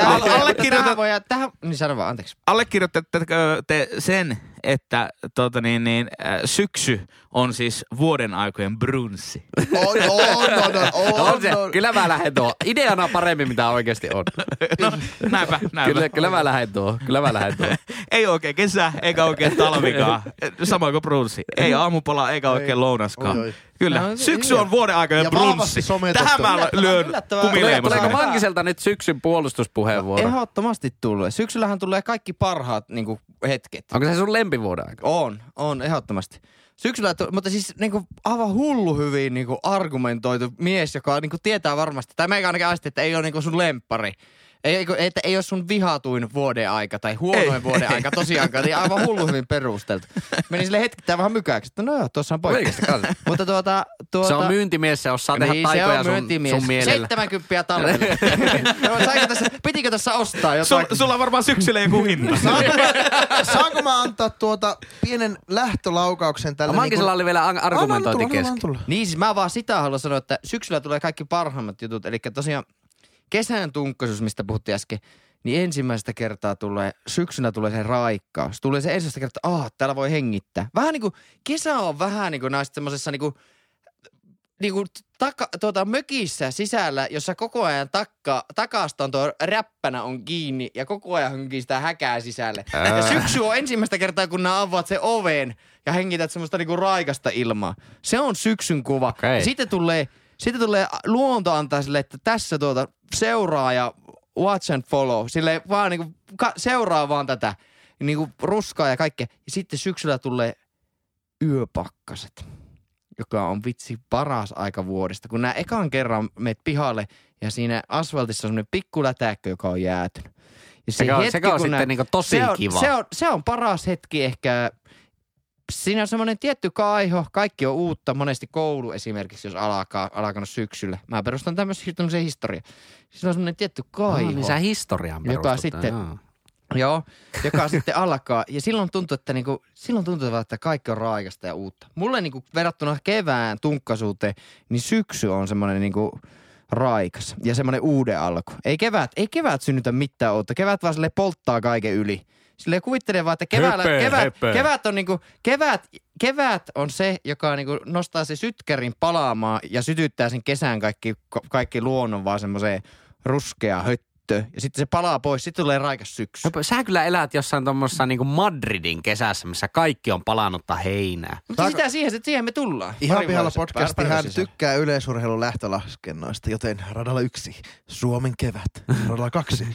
allekirjoitat- tähän voi, tähän, niin sano vaan, anteeksi. Allekirjoitatteko te sen, että tota niin, niin, äh, syksy on siis vuoden aikojen brunssi? On, on, on, on, on, On se, on. kyllä mä lähden tuo. Ideana paremmin, mitä oikeasti on. No, näinpä, näinpä. Kyllä, kyllä mä lähden tuo. Kyllä mä lähden tuo. Ei oikein kesä, eikä oikein talvikaan. Samoin kuin brunssi. Ei aamupala, eikä oikein lounaskaan. Oi, oi. Kyllä, No, syksy on vuoden aikojen Ja brunssi. Tähän mä lyön kumileimasen. Tuleeko. Mankiselta nyt syksyn puolustuspuheenvuoro? Ehdottomasti tulee. Syksyllähän tulee kaikki parhaat niin kuin, hetket. Onko se sun lempivuoden aika? On, on, ehdottomasti. Syksyllä, mutta siis niinku aivan hullu hyvin niinku argumentoitu mies, joka niinku tietää varmasti, tai meikä ainakin aisti, että ei ole niinku sun lemppari. Ei, ei, että ei ole sun vihatuin vuoden aika tai huonoin Ei. vuoden aika tosiaankaan. Niin aivan hullu hyvin perusteltu. Meni sille hetkittäin vähän mykäksi, että no joo, tuossa on kanssa. Mutta tuota, tuota... Se on myyntimies, se osaa tehdä niin, se taikoja on sun, myyntimies. sun mielellä. 70 talvella. no, tässä, pitikö tässä ostaa jotain? Sul, sulla on varmaan syksyllä joku hinta. Saanko mä, saanko mä antaa tuota pienen lähtölaukauksen tälle? No, Mankisella niinku- oli vielä ar- argumentointi kesken. Niin siis mä vaan sitä haluan sanoa, että syksyllä tulee kaikki parhaimmat jutut. Eli tosiaan kesän tunkkaisuus, mistä puhuttiin äsken, niin ensimmäistä kertaa tulee, syksynä tulee se raikkaus. Tulee se ensimmäistä kertaa, että ah, täällä voi hengittää. Vähän niin kuin, kesä on vähän niin kuin näistä semmoisessa niin kuin, niin kuin taka, tuota, mökissä sisällä, jossa koko ajan takka, takasta on tuo räppänä on kiinni ja koko ajan hönkii sitä häkää sisälle. Ja syksy on ensimmäistä kertaa, kun nämä avaat se oven ja hengität semmoista niinku raikasta ilmaa. Se on syksyn kuva. Okei. Ja sitten tulee, sitten tulee luonto antaa sille, että tässä tuota seuraa ja watch and follow. Sille vaan niinku, ka, seuraa vaan tätä niinku ruskaa ja kaikkea. Ja sitten syksyllä tulee yöpakkaset joka on vitsi paras aika vuodesta. Kun nää ekan kerran meet pihalle ja siinä asfaltissa on semmoinen pikku lätäkkö, joka on jäätynyt. Ja se Sekä on- hetki, sekä on sitten niinku tosi se on, kiva. Se on, se on paras hetki ehkä. Siinä on semmoinen tietty kaiho, kaikki on uutta, monesti koulu esimerkiksi, jos alkaa, alkanut syksyllä. Mä perustan tämmöisen historia. Siinä on semmoinen tietty kaiho. Oh, niin sä historiaan Joka sitten- Joo. Joo, joka sitten alkaa. Ja silloin tuntuu, että niinku, silloin tuntuu, että kaikki on raikasta ja uutta. Mulle niinku verrattuna kevään tunkkaisuuteen, niin syksy on semmoinen niinku raikas ja semmoinen uuden alku. Ei kevät, ei kevät synnytä mitään uutta. Kevät vaan sille polttaa kaiken yli. Sille kuvittelee vaan, että keväällä, Höpö, kevät, höpö. kevät, on niinku, kevät, kevät on se, joka niinku nostaa se sytkärin palaamaan ja sytyttää sen kesän kaikki, kaikki luonnon vaan semmoiseen ruskea höttö. Ja sitten se palaa pois, sitten tulee raikas syksy. Höpö, Sä kyllä elät jossain tuommoissa niinku Madridin kesässä, missä kaikki on palannutta heinää. Mutta Saako- sitä siihen, siihen me tullaan. Ihan pihalla podcasti hän tykkää yleisurheilun lähtölaskennoista, joten radalla yksi, Suomen kevät. Radalla kaksi,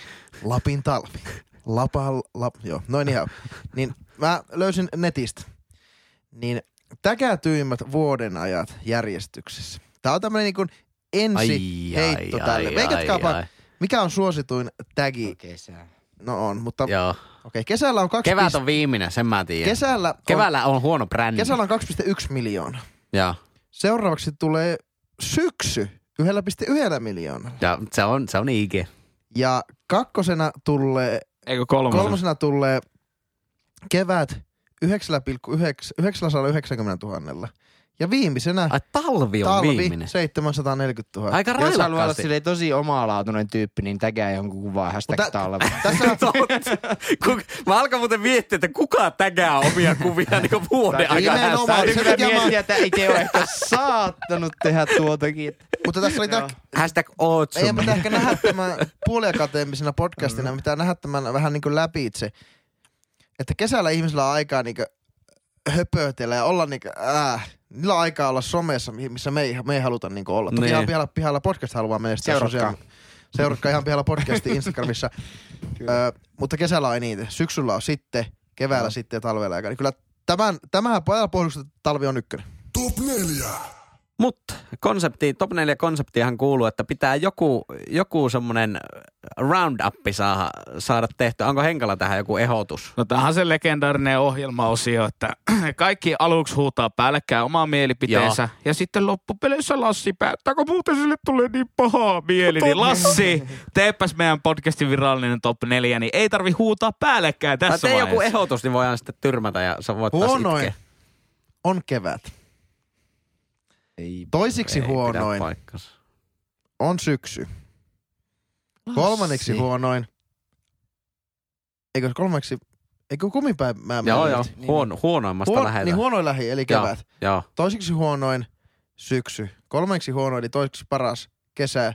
Lapin talvi. Lapal, lap, joo, noin ihan. Niin mä löysin netistä, niin täkätyimmät vuodenajat järjestyksessä. Tää on tämmönen niin kuin ensi heitto tälle. Veikatkaapa, mikä on suosituin tagi? Kesä. No on, mutta okei, Joo. kesällä on kaksi Kevät pist- on viimeinen, sen mä tiedän. kesällä on, Keväällä on huono brändi. kesällä on 2,1 miljoonaa. Joo. Seuraavaksi tulee syksy 1,1 miljoonaa. Ja se on, se on IG. Ja kakkosena tulee, Eikö kolmosena? kolmosena tulee kevät 9,9 990 000. Ja viimeisenä Ai talvi on talvi viimeinen. 740 000. Aika Jos haluaa olla railakkaasti. silleen tosi omalaatuinen tyyppi, niin tägää jonkun kuvaa hashtag Mutta- talvi. Tässä Totta. Kun, mä alkan muuten miettiä, että kuka tägää omia kuvia niin vuoden aikana. nimenomaan. Se takia mä- miettiä, että itse ole ehkä saattanut tehdä tuotakin. mutta tässä oli tää, Hashtag Otsum. meidän pitää ehkä nähdä tämän puoliakateemisena podcastina, mitä nähdä tämän vähän niin kuin läpi itse. Että kesällä ihmisillä on aikaa niin höpötellä ja olla niin kuin, äh, niillä on aikaa olla somessa, mi- missä me ei, me ei haluta niin olla. Toki Niin. ihan pihalla, pihalla podcast haluaa. Seuratkaa. sosiaali- Seuratkaa ihan pihalla podcasti Instagramissa. Ö, mutta kesällä on eniten. Syksyllä on sitten, keväällä Joo. sitten ja talvella aika. Niin kyllä tämän, tämä pojalla puolustusta talvi on ykkönen. Top 4. Mutta konsepti, top 4 konseptihan kuuluu, että pitää joku, joku semmonen roundup saada, saada tehtyä. Onko Henkala tähän joku ehdotus? No tämähän on se legendaarinen ohjelmaosio, että kaikki aluksi huutaa päällekkäin omaa mielipiteensä. Ja sitten loppupeleissä Lassi päättää, kun muuten sille tulee niin pahaa mieli. Niin Lassi, teepäs meidän podcastin virallinen top 4, niin ei tarvi huutaa päällekkäin Tai tässä tee joku vaiheessa. ehdotus, niin voidaan sitten tyrmätä ja sä voit taas Huonoin itkeä. on kevät. Ei. Toisiksi Ei huonoin on syksy. Kolmanneksi huonoin. Eikö kolmeksi? Eikö kumipäivä? Mä Joo, joo. mainitsin? Huono, huonoimmasta Huon, lähetään. niin huonoin lähi, eli Joo, kevät. Joo. Toiseksi huonoin syksy. Kolmeksi huonoin, eli toiseksi paras kesä.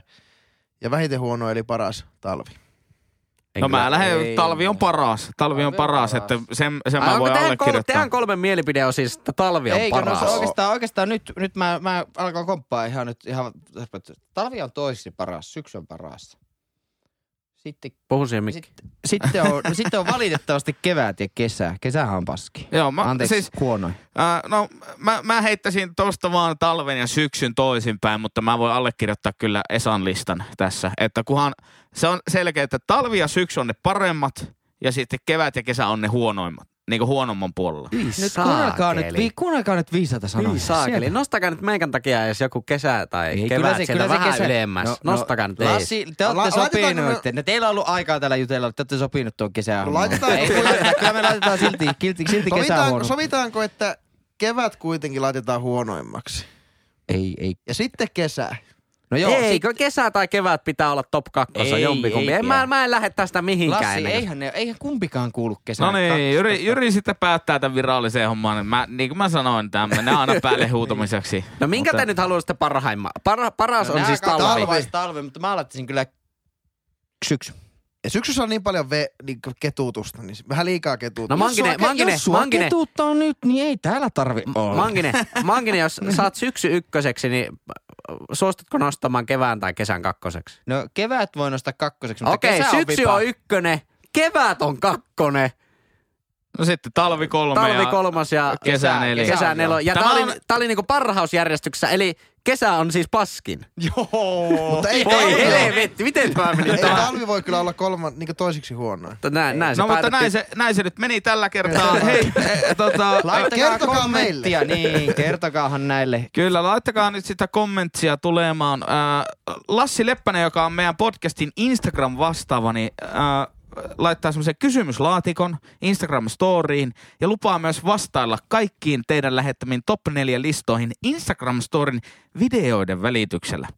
Ja vähiten huono, eli paras talvi. En No kyllä- mä lähden, ei talvi on paras. Talvi on Talvi on paras, paras. että sen, sen Ai, mä voin kolme, allekirjoittaa. teidän kolme mielipide on siis, että talvi on Eikö, no paras. se oikeastaan, oikeastaan nyt, nyt mä, mä alkan komppaa ihan nyt ihan, talvi on toiseksi paras, syksy on paras. Sitten, Puhu siihen mikki. sitten, sitten, on, sitten on valitettavasti kevät ja kesä. Kesähän on paski. Joo, mä, Anteeksi, siis siis, huonoin. Äh, no mä, mä heittäisin tosta vaan talven ja syksyn toisinpäin, mutta mä voin allekirjoittaa kyllä Esan listan tässä. Että kunhan se on selkeä, että talvi ja syksy on ne paremmat ja sitten kevät ja kesä on ne huonoimmat. Niin kuin huonomman puolella. Nyt kuunnelkaa nyt, vi, kuunnelkaa nyt viisaita sanoja. Niin saakeli. Nostakaa nyt meikän takia edes joku kesä tai Ei, kevät kyllä se, sieltä kyllä se vähän kesä... ylemmäs. Nostakaa nyt ees. Lassi, te La- olette laitetaanko sopinut. me- No, teillä on ollut aikaa täällä jutella, te olette sopinut tuon kesän. No laitetaanko- Ei, laitetaan, kyllä me laitetaan silti, silti, silti kesän Sovitaanko, huono. sovitaanko, että kevät kuitenkin laitetaan huonoimmaksi? Ei, ei. Ja sitten kesä. No joo, sit- Eikö kesä tai kevät pitää olla top kakkossa Ei, jompikumpi? ei En, mä, mä en lähde tästä mihinkään. Lassi, ennen eihän, ne, eihän kumpikaan kuulu kesään. No niin, Jyri, Jyri sitten päättää tämän viralliseen hommaan. Mä, niin kuin mä sanoin, tämä menee aina päälle huutamiseksi. No minkä Mutta- te nyt haluaisitte parhaimman? Para, paras No, on siis talvi. talvi. talvi, mutta mä laittaisin kyllä syksy. Ja syksyssä on niin paljon ve, niin ketutusta, niin vähän liikaa ketutusta. No Mankinen, Jos sua- Mankinen, jos sua Mankinen. ketuttaa nyt, niin ei täällä tarvi olla. Mangine, Mangine, jos saat syksy ykköseksi, niin suostutko nostamaan kevään tai kesän kakkoseksi? No kevät voi nostaa kakkoseksi, mutta Okei, kesä syksy vipa. on ykkönen, kevät on kakkonen, No sitten talvi kolme talvi ja kolmas ja kesä neljä. kesä nelo. Ja Tämä oli, on- tää oli niinku parhausjärjestyksessä, eli kesä on siis paskin. Joo. Mutta ei Voi talvi, helvetti, miten tämä meni? ei Tämä- talvi voi kyllä olla kolman, niin toisiksi huonoin. Näin, näin se No mutta näin se, näin se nyt meni tällä kertaa. Hei, eh, tota, Laittakaa Kertokaa kommenttia, niin, kertokaahan näille. Kyllä, laittakaa nyt sitä kommenttia tulemaan. Ää, Lassi Leppänen, joka on meidän podcastin Instagram-vastaava, niin ää, laittaa semmoisen kysymyslaatikon Instagram-storiin ja lupaa myös vastailla kaikkiin teidän lähettämiin top 4 listoihin Instagram-storin videoiden välityksellä.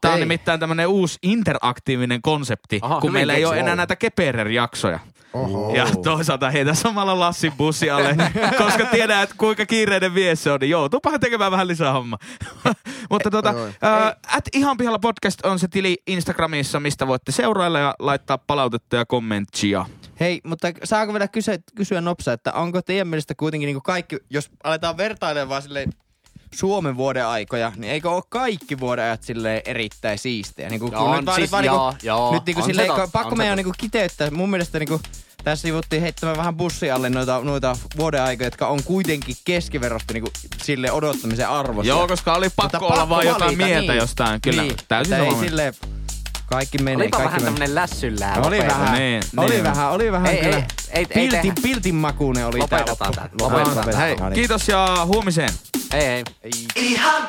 Tämä on Ei. nimittäin tämmöinen uusi interaktiivinen konsepti, Aha, kun meillä ei ole enää näitä keperer-jaksoja. Oho. Ja toisaalta heitä samalla Lassin bussi alle, koska tiedän, että kuinka kiireinen mies se on, niin joutuupahan tekemään vähän lisää hommaa. Mutta tota, ää, at ihan pihalla podcast on se tili Instagramissa, mistä voitte seurailla ja laittaa palautetta ja kommenttia. Hei, mutta saako vielä kysyä, kysyä nopsa, että onko teidän mielestä kuitenkin niin kaikki, jos aletaan vertailemaan vaan silleen Suomen vuoden aikoja, niin eikö ole kaikki vuoden ajat silleen erittäin siistejä? Niin kuin, Joo, on siis, vaan joo, niinku, joo, nyt niinku on se silleen, kun pakko meidän niinku kiteyttää. Mun mielestä niinku, tässä sivuttiin heittämään vähän bussi alle noita, noita vuoden aikoja, jotka on kuitenkin keskiverrosti niinku sille odottamisen arvoisia. Joo, koska oli pakko Mutta olla vaan jotain valita, mieltä niin. jostain. Kyllä, niin. täysin ei silleen, kaikki menee. Olipa kaikki vähän menee. tämmönen lässyllää. Oli lopetetaan. vähän, Niin, oli niin. vähän, oli vähän Ei, kyllä. ei, ei, ei piltin, piltin makuinen oli Lopetetaan tää loppu. Lopetetaan Lopetetaan. Hei, niin. kiitos ja huomiseen. Hey, hey. hey. I